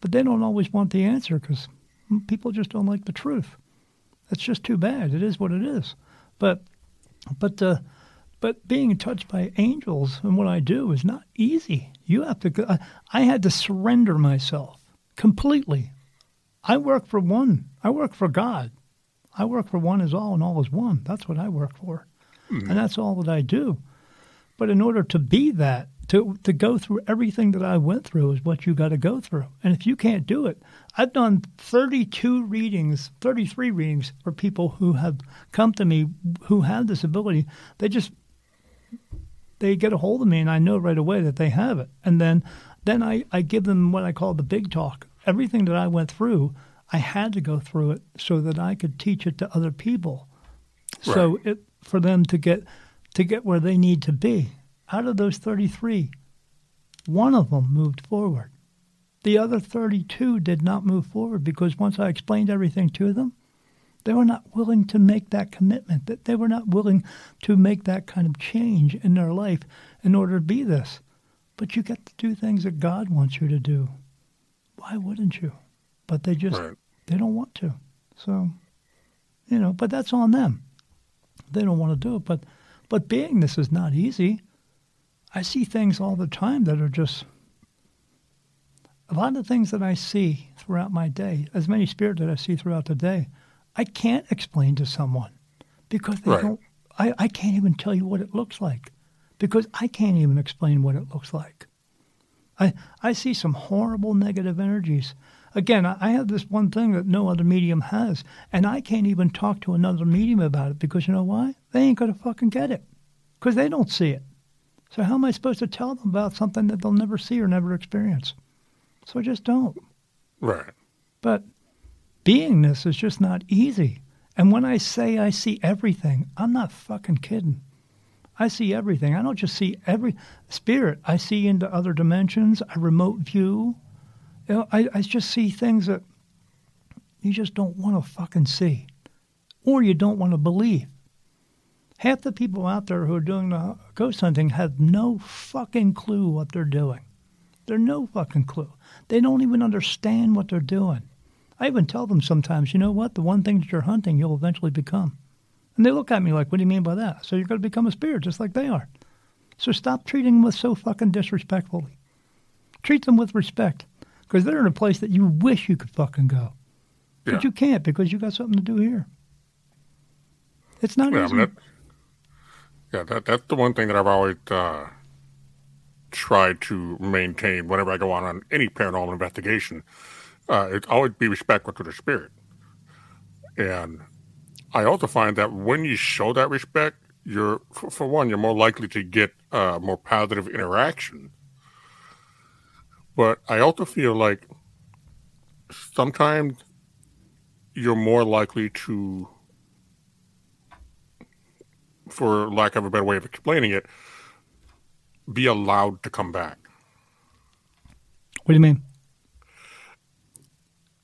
but they don't always want the answer because people just don't like the truth. That's just too bad. It is what it is. But but uh, but being touched by angels and what I do is not easy. You have to. I, I had to surrender myself completely. I work for one. I work for God. I work for one is all and all is one. That's what I work for. Mm. And that's all that I do. But in order to be that, to to go through everything that I went through is what you got to go through. And if you can't do it, I've done 32 readings, 33 readings for people who have come to me who have this ability. They just they get a hold of me, and I know right away that they have it. And then then I, I give them what I call the big talk. Everything that I went through, I had to go through it so that I could teach it to other people. Right. So it for them to get to get where they need to be. Out of those 33, one of them moved forward. The other 32 did not move forward because once I explained everything to them, they were not willing to make that commitment, that they were not willing to make that kind of change in their life in order to be this. But you get to do things that God wants you to do. Why wouldn't you? But they just right. they don't want to. So, you know, but that's on them. They don't want to do it, but but being this is not easy. I see things all the time that are just a lot of things that I see throughout my day, as many spirits that I see throughout the day, I can't explain to someone because they right. don't. I, I can't even tell you what it looks like because I can't even explain what it looks like. I I see some horrible negative energies. Again, I, I have this one thing that no other medium has, and I can't even talk to another medium about it because you know why? They ain't gonna fucking get it because they don't see it. So how am I supposed to tell them about something that they'll never see or never experience? So I just don't. Right. But beingness is just not easy. And when I say I see everything, I'm not fucking kidding. I see everything. I don't just see every spirit. I see into other dimensions. I remote view. You know, I, I just see things that you just don't want to fucking see, or you don't want to believe. Half the people out there who are doing the ghost hunting have no fucking clue what they're doing. They're no fucking clue. They don't even understand what they're doing. I even tell them sometimes, you know what? The one thing that you're hunting, you'll eventually become. And they look at me like, what do you mean by that? So you're going to become a spirit just like they are. So stop treating them with so fucking disrespectfully. Treat them with respect because they're in a place that you wish you could fucking go. Yeah. But you can't because you got something to do here. It's not yeah, easy. That, yeah, that, that's the one thing that I've always uh, try to maintain whenever I go on on any paranormal investigation. Uh, it's always be respectful to the spirit, and I also find that when you show that respect, you're for, for one, you're more likely to get uh, more positive interaction. But I also feel like sometimes you're more likely to, for lack of a better way of explaining it, be allowed to come back. What do you mean?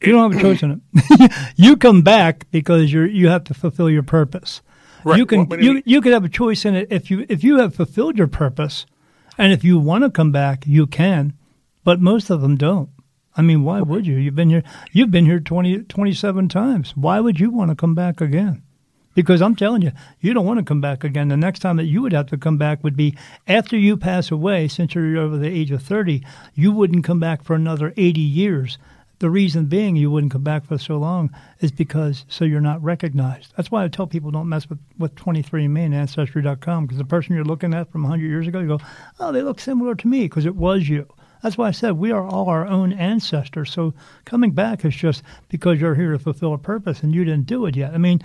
You don't have a choice in it. you come back because you're you have to fulfill your purpose. Right. You can you, you, you could have a choice in it if you if you have fulfilled your purpose, and if you want to come back, you can, but most of them don't. I mean, why would you? You've been here you've been here 20, 27 times. Why would you want to come back again? Because I'm telling you, you don't want to come back again. The next time that you would have to come back would be after you pass away, since you're over the age of 30, you wouldn't come back for another 80 years. The reason being you wouldn't come back for so long is because so you're not recognized. That's why I tell people don't mess with, with 23andMe and Ancestry.com because the person you're looking at from 100 years ago, you go, oh, they look similar to me because it was you. That's why I said we are all our own ancestors. So coming back is just because you're here to fulfill a purpose and you didn't do it yet. I mean,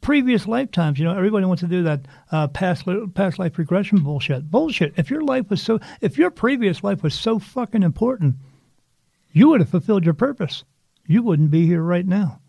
previous lifetimes. You know, everybody wants to do that uh, past past life regression bullshit. Bullshit. If your life was so, if your previous life was so fucking important, you would have fulfilled your purpose. You wouldn't be here right now.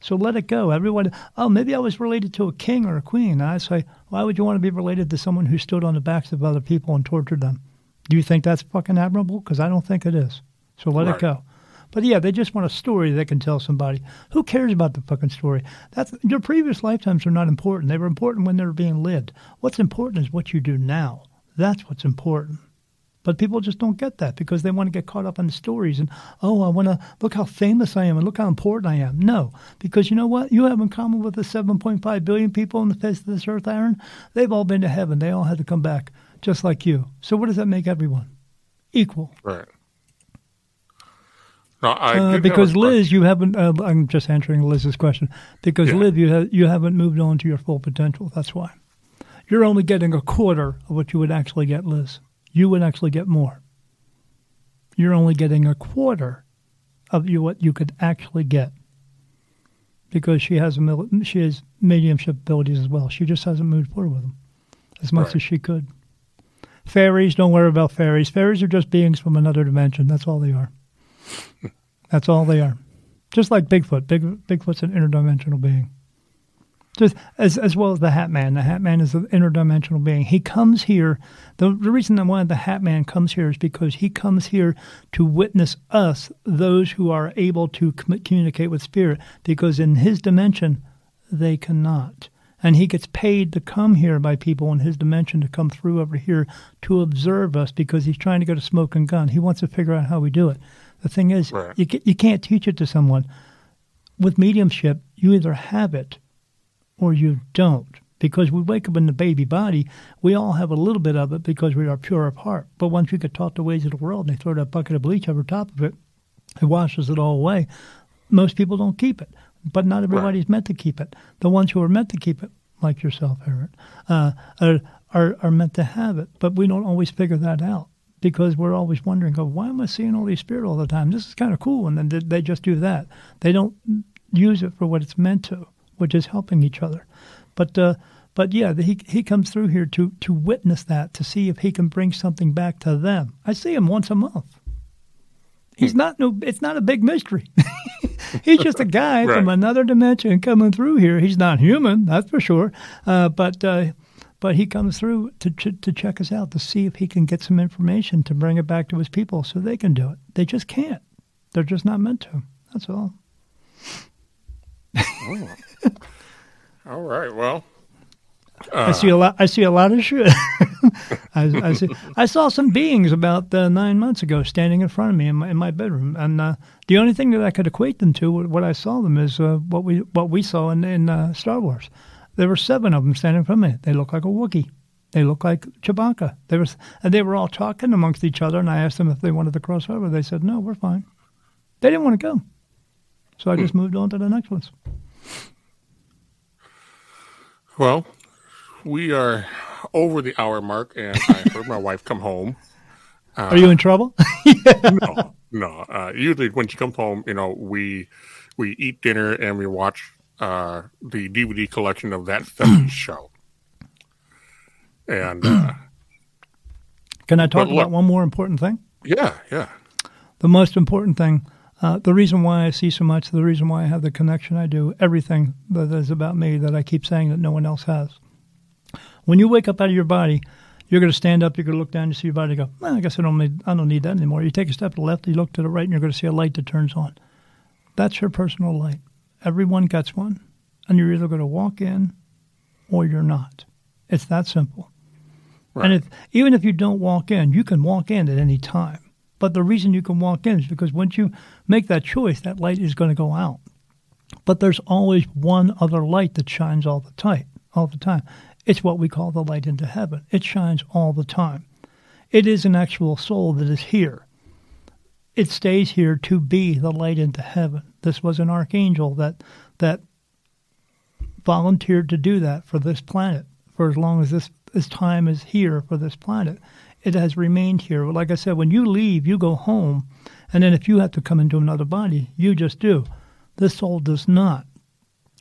So let it go. Everyone, oh, maybe I was related to a king or a queen. I say, why would you want to be related to someone who stood on the backs of other people and tortured them? Do you think that's fucking admirable? Because I don't think it is. So let right. it go. But yeah, they just want a story they can tell somebody. Who cares about the fucking story? That's your previous lifetimes are not important. They were important when they were being lived. What's important is what you do now. That's what's important. But people just don't get that because they want to get caught up in the stories and, oh, I want to look how famous I am and look how important I am. No, because you know what? You have in common with the 7.5 billion people on the face of this earth, Aaron? They've all been to heaven. They all had to come back just like you. So what does that make everyone? Equal. Right. No, uh, because Liz, you haven't. Uh, I'm just answering Liz's question. Because yeah. Liz, you ha- you haven't moved on to your full potential. That's why you're only getting a quarter of what you would actually get, Liz. You would actually get more. You're only getting a quarter of you what you could actually get because she has a mil- she has mediumship abilities as well. She just hasn't moved forward with them as much right. as she could. Fairies, don't worry about fairies. Fairies are just beings from another dimension. That's all they are. That's all they are. Just like Bigfoot. Big, Bigfoot's an interdimensional being. Just as as well as the Hat Man. The Hat Man is an interdimensional being. He comes here. The, the reason why the Hat Man comes here is because he comes here to witness us, those who are able to com- communicate with spirit, because in his dimension, they cannot. And he gets paid to come here by people in his dimension to come through over here to observe us because he's trying to get a smoking gun. He wants to figure out how we do it. The thing is, Right. you, you can't teach it to someone. With mediumship, you either have it or you don't. Because we wake up in the baby body, we all have a little bit of it because we are pure of heart. But once we get taught the ways of the world and they throw that bucket of bleach over top of it, it washes it all away. Most people don't keep it, but not everybody's meant to keep it. The ones who are meant to keep it, like yourself, Eric, uh, are, are are meant to have it. But we don't always figure that out because we're always wondering, "Go, why am I seeing all these spirit all the time? This is kind of cool." And then they- they just do that. They don't use it for what it's meant to, which is helping each other. But uh, but yeah, he he comes through here to to witness that, to see if he can bring something back to them. I see him once a month. He's not no. It's not a big mystery. He's just a guy from another dimension coming through here. He's not human, that's for sure. Uh, but uh, but he comes through to, to to check us out to see if he can get some information to bring it back to his people so they can do it. They just can't. They're just not meant to. That's all. All right. Well, I see a lot. I see a lot of shit. I, I see. I saw some beings about uh, nine months ago standing in front of me in my, in my bedroom, and uh, the only thing that I could equate them to, what I saw them, is uh, what we what we saw in, in uh, Star Wars. There were seven of them standing in front of me. They looked like a Wookiee. They looked like Chewbacca. They was and they were all talking amongst each other. And I asked them if they wanted to cross over. They said no, we're fine. They didn't want to go, so I just moved on to the next ones. well, we are over the hour mark, and I heard my wife come home. Are you in trouble? No, no. Uh, usually, when she comes home, you know, we we eat dinner and we watch uh, the DVD collection of that 70s show. And uh, Can I talk look- about one more important thing? yeah, yeah, the most important thing, uh, the reason why I see so much, the reason why I have the connection I do, everything that is about me that I keep saying that no one else has. When you wake up out of your body, you're going to stand up, you're going to look down, you see your body, go, well, I guess I don't need, I don't need that anymore. You take a step to the left, you look to the right, and you're going to see a light that turns on. That's your personal light. Everyone gets one, and you're either going to walk in or you're not. It's that simple. And if, even if you don't walk in, you can walk in at any time. But the reason you can walk in is because once you make that choice, that light is going to go out. But there's always one other light that shines all the time. All the time. It's what we call the light into heaven. It shines all the time. It is an actual soul that is here. It stays here to be the light into heaven. This was an archangel that that volunteered to do that for this planet for as long as this, this time is here for this planet. It has remained here. Like I said, when you leave, you go home, and then if you have to come into another body, you just do. This soul does not.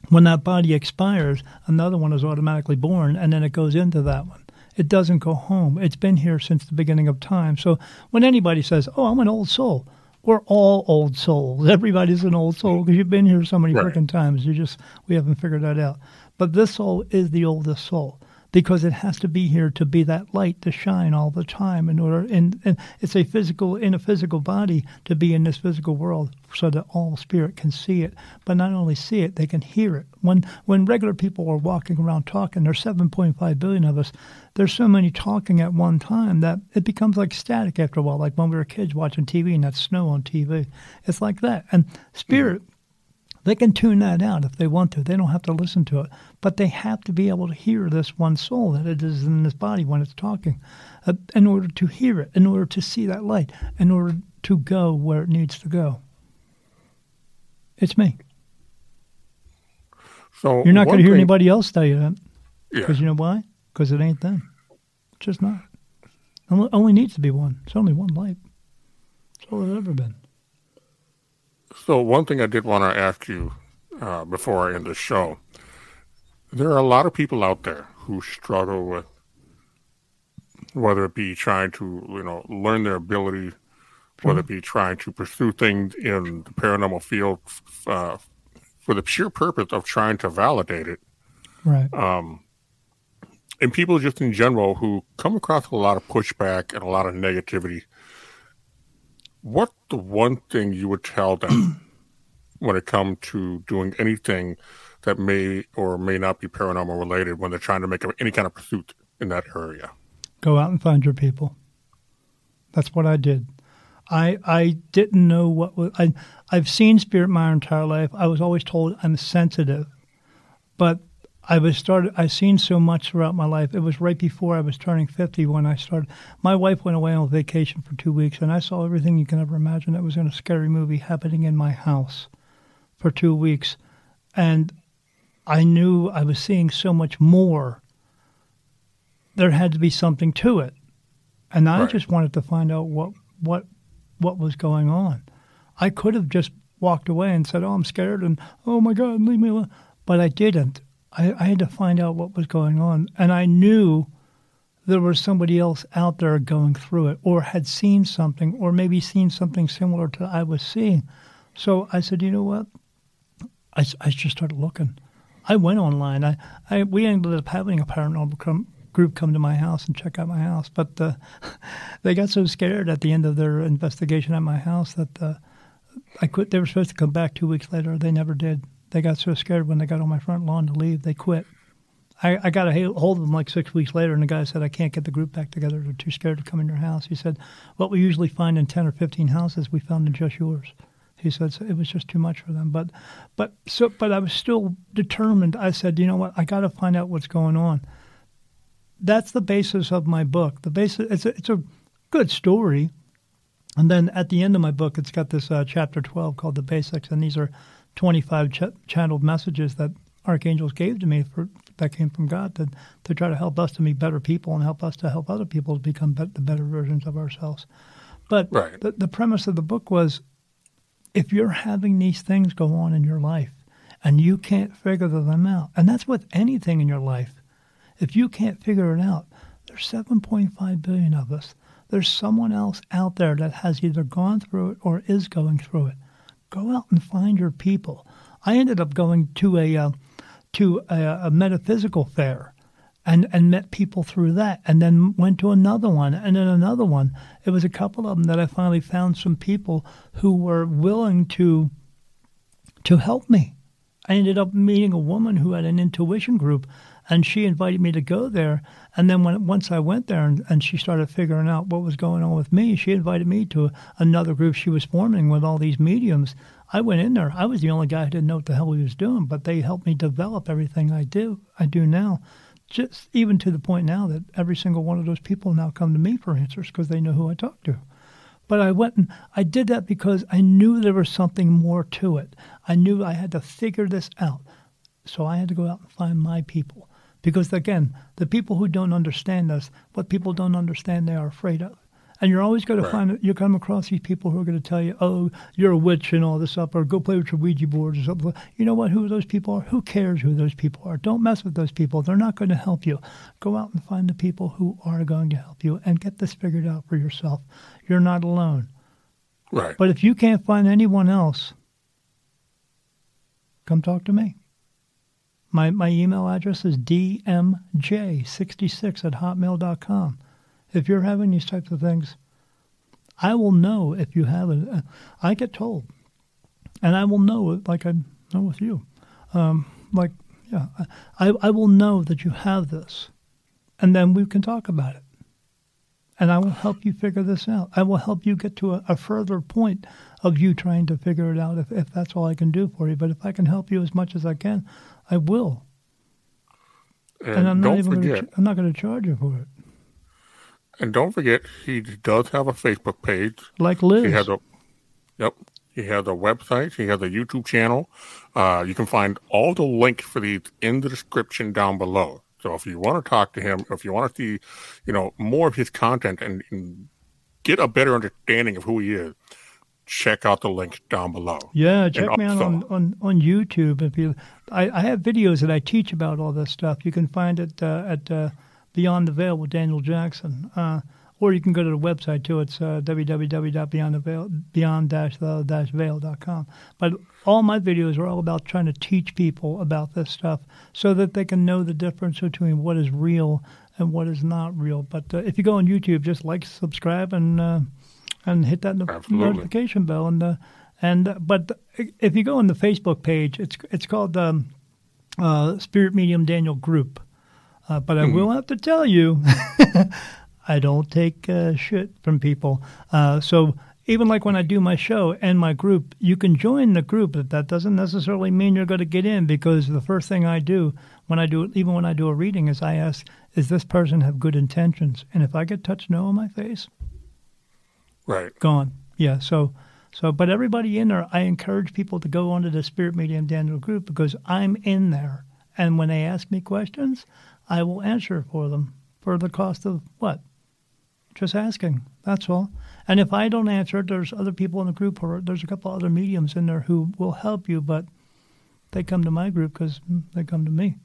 When that body expires, another one is automatically born, and then it goes into that one. It doesn't go home. It's been here since the beginning of time. So when anybody says, "Oh, I'm an old soul," we're all old souls. Everybody's an old soul because you've been here so many Right. freaking times. You just we haven't figured that out. But this soul is the oldest soul because it has to be here to be that light to shine all the time in order and, and it's a physical in a physical body to be in this physical world so that all spirit can see it. But not only see it they can hear it. When when regular people are walking around talking there's 7.5 billion of us there's so many talking at one time that it becomes like static after a while. Like when we were kids watching tv and that snow on tv it's like that. And spirit they can tune that out if they want to. They don't have to listen to it. But they have to be able to hear this one soul that it is in this body when it's talking uh, in order to hear it, in order to see that light, in order to go where it needs to go. It's me. So You're not going to hear thing- anybody else tell you that. Yeah. Because you know why? Because it ain't them. It's just not. Only, only needs to be one. It's only one light. That's all there's ever been. So one thing I did want to ask you uh, before I end the show: there are a lot of people out there who struggle with whether it be trying to you know learn their ability, whether it be trying to pursue things in the paranormal field uh, for the pure purpose of trying to validate it. Right. Um, and people just in general who come across a lot of pushback and a lot of negativity. What the one thing you would tell them when it comes to doing anything that may or may not be paranormal related when they're trying to make any kind of pursuit in that area? Go out and find your people. That's what I did. I I didn't know what was I I've seen spirit my entire life. I was always told I'm sensitive. But I was started I seen so much throughout my life. It was right before I was turning 50 when I started. My wife went away on vacation for 2 weeks and I saw everything you can ever imagine that was in a scary movie happening in my house for 2 weeks. And I knew I was seeing so much more. There had to be something to it. And I right. just wanted to find out what what what was going on. I could have just walked away and said, "Oh, I'm scared," and "Oh my God, leave me alone," but I didn't. I, I had to find out what was going on, and I knew there was somebody else out there going through it, or had seen something, or maybe seen something similar to I was seeing. So I said, "You know what?" I, I just started looking. I went online. I, I we ended up having a paranormal com- group come to my house and check out my house. But uh, they got so scared at the end of their investigation at my house that uh, I quit. They were supposed to come back two weeks later. They never did. They got so scared when they got on my front lawn to leave, they quit. I, I got a hold of them like six weeks later, and the guy said, I can't get the group back together. They're too scared to come in your house. He said, What we usually find in 10 or 15 houses, we found in just yours. He said so it was just too much for them. But, but, so, but I was still determined. I said, You know what? I got to find out what's going on that's the basis of my book. The basis it's a, it's a good story, and then at the end of my book, it's got this uh, chapter twelve called the basics, and these are twenty five ch- channeled messages that archangels gave to me for that came from God to to try to help us to be better people and help us to help other people to become be- the better versions of ourselves. But right. the, the premise of the book was, if you're having these things go on in your life and you can't figure them out, and that's with anything in your life if you can't figure it out, there's 7.5 billion of us. There's someone else out there that has either gone through it or is going through it. Go out and find your people. I ended up going to a uh, to a, a metaphysical fair and, and met people through that, and then went to another one, and then another one. It was a couple of them that I finally found some people who were willing to to help me. I ended up meeting a woman who had an intuition group and she invited me to go there. And then when once I went there and, and she started figuring out what was going on with me, she invited me to another group she was forming with all these mediums. I went in there. I was the only guy who didn't know what the hell he was doing, but they helped me develop everything I do. I do now, just even to the point now that every single one of those people now come to me for answers because they know who I talk to. But I went and I did that because I knew there was something more to it. I knew I had to figure this out. So I had to go out and find my people. Because again, the people who don't understand us, what people don't understand, they are afraid of. And you're always going right. to find you come across these people who are going to tell you, "Oh, you're a witch and all this stuff," or "Go play with your Ouija board" or something. You know what? Who those people are? Who cares who those people are? Don't mess with those people. They're not going to help you. Go out and find the people who are going to help you and get this figured out for yourself. You're not alone. Right. But if you can't find anyone else, come talk to me. My, my email address is dmj66 at hotmail.com. If you're having these types of things, I will know if you have it. I get told, and I will know it like I know with you. Um, like, yeah, I, I will know that you have this, and then we can talk about it. And I will help you figure this out. I will help you get to a, a further point of you trying to figure it out if, if that's all I can do for you. But if I can help you as much as I can, I will. And, and I'm not even forget, gonna, I'm not going to charge you for it. And don't forget, he does have a Facebook page. Like Liz. He has a, yep. He has a website. He has a YouTube channel. Uh, you can find all the links for these in the description down below. So if you want to talk to him, if you want to see, you know, more of his content and, and get a better understanding of who he is, check out the link down below. Yeah, check me out on, on, on YouTube. If you, I, I have videos that I teach about all this stuff. You can find it uh, at uh, Beyond the Veil with Daniel Jackson. Uh, or you can go to the website too. It's uh, www.beyond-veil.com. But all my videos are all about trying to teach people about this stuff so that they can know the difference between what is real and what is not real. But uh, if you go on YouTube, just like, subscribe, and uh, and hit that no- notification bell. And uh, and uh, but if you go on the Facebook page, it's it's called um, uh, Spirit Medium Daniel Group. Uh, but I mm-hmm. will have to tell you, I don't take uh, shit from people. Uh, so even like when I do my show and my group, you can join the group, but that doesn't necessarily mean you're going to get in because the first thing I do when I do, even when I do a reading, is I ask, "Does this person have good intentions?" And if I get touched no on my face, right, gone. Yeah. So, so, but everybody in there, I encourage people to go onto the Spirit Medium Daniel group because I'm in there, and when they ask me questions, I will answer for them for the cost of what just asking. That's all. And if I don't answer it, there's other people in the group, or there's a couple other mediums in there who will help you, but they come to my group because they come to me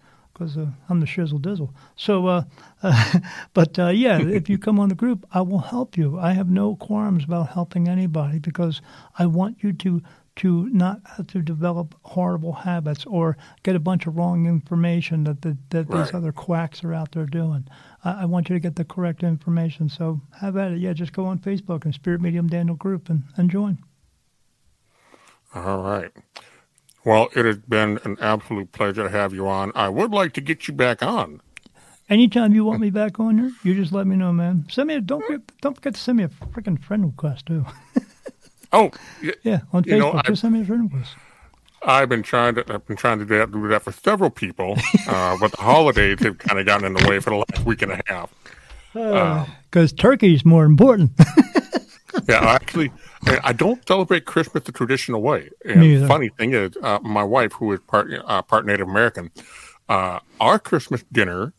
because uh, I'm the shizzle dizzle. So, uh, uh, but uh, yeah, if you come on the group, I will help you. I have no qualms about helping anybody because I want you to to not have to develop horrible habits or get a bunch of wrong information that the, that right. these other quacks are out there doing. I, I, want you to get the correct information. So have at it. Yeah, just go on Facebook and Spirit Medium Daniel Group and, and join. All right. Well, it has been an absolute pleasure to have you on. I would like to get you back on. Anytime you want me back on here, you just let me know, man. Send me a, don't forget, don't forget to send me a freaking friend request too. Oh, yeah, on Facebook. You know, just send me a friend request. I've been trying to I've been trying to do that, do that for several people, uh, but the holidays have kind of gotten in the way for the last week and a half. Because uh, turkey's more important. yeah, actually, I don't celebrate Christmas the traditional way. And funny thing is, uh, my wife, who is part uh, part Native American, uh, our Christmas dinner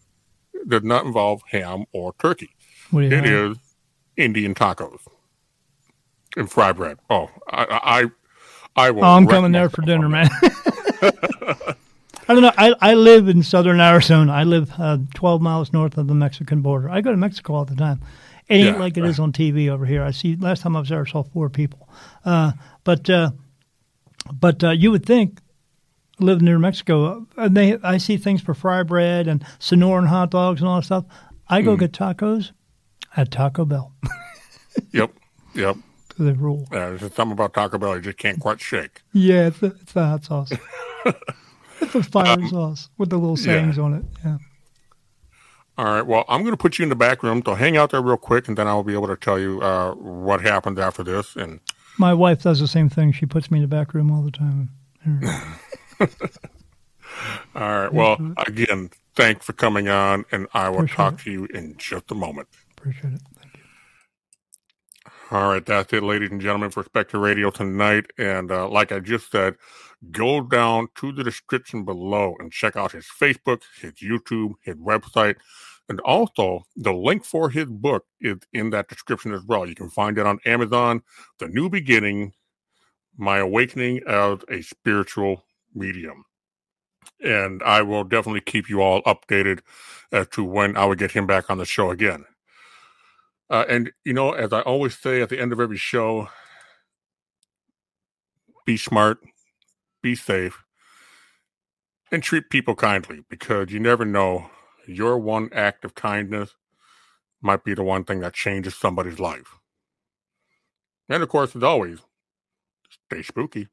does not involve ham or turkey. It is Indian tacos and fry bread. Oh, I, I, I will. Oh, I'm coming there for dinner, man. I don't know. I, I live in southern Arizona. I live uh, 12 miles north of the Mexican border. I go to Mexico all the time. It ain't yeah, like it right. is on TV over here. I see. Last time I was there, I saw four people. Uh, but uh, but uh, you would think living near Mexico, uh, they I see things for fry bread and Sonoran hot dogs and all that stuff. I go mm. get tacos at Taco Bell. yep. Yep to the rule. Yeah, there's something about Taco Bell you just can't quite shake. Yeah, it's the, it's the hot sauce. it's the fire um, sauce with the little sayings yeah. on it. Yeah. All right. Well, I'm going to put you in the back room. So hang out there real quick, and then I'll be able to tell you uh, what happened after this. And my wife does the same thing. She puts me in the back room all the time. all right. Well, again, thanks for coming on, and I will Appreciate talk it. to you in just a moment. Appreciate it. Thank you. All right, that's it, ladies and gentlemen, for Specter Radio tonight. And uh, like I just said, go down to the description below and check out his Facebook, his YouTube, his website, and also the link for his book is in that description as well. You can find it on Amazon, The New Beginning, My Awakening as a Spiritual Medium. And I will definitely keep you all updated as to when I will get him back on the show again. Uh, and, you know, as I always say at the end of every show, be smart, be safe, and treat people kindly because you never know. Your one act of kindness might be the one thing that changes somebody's life. And of course, as always, stay spooky.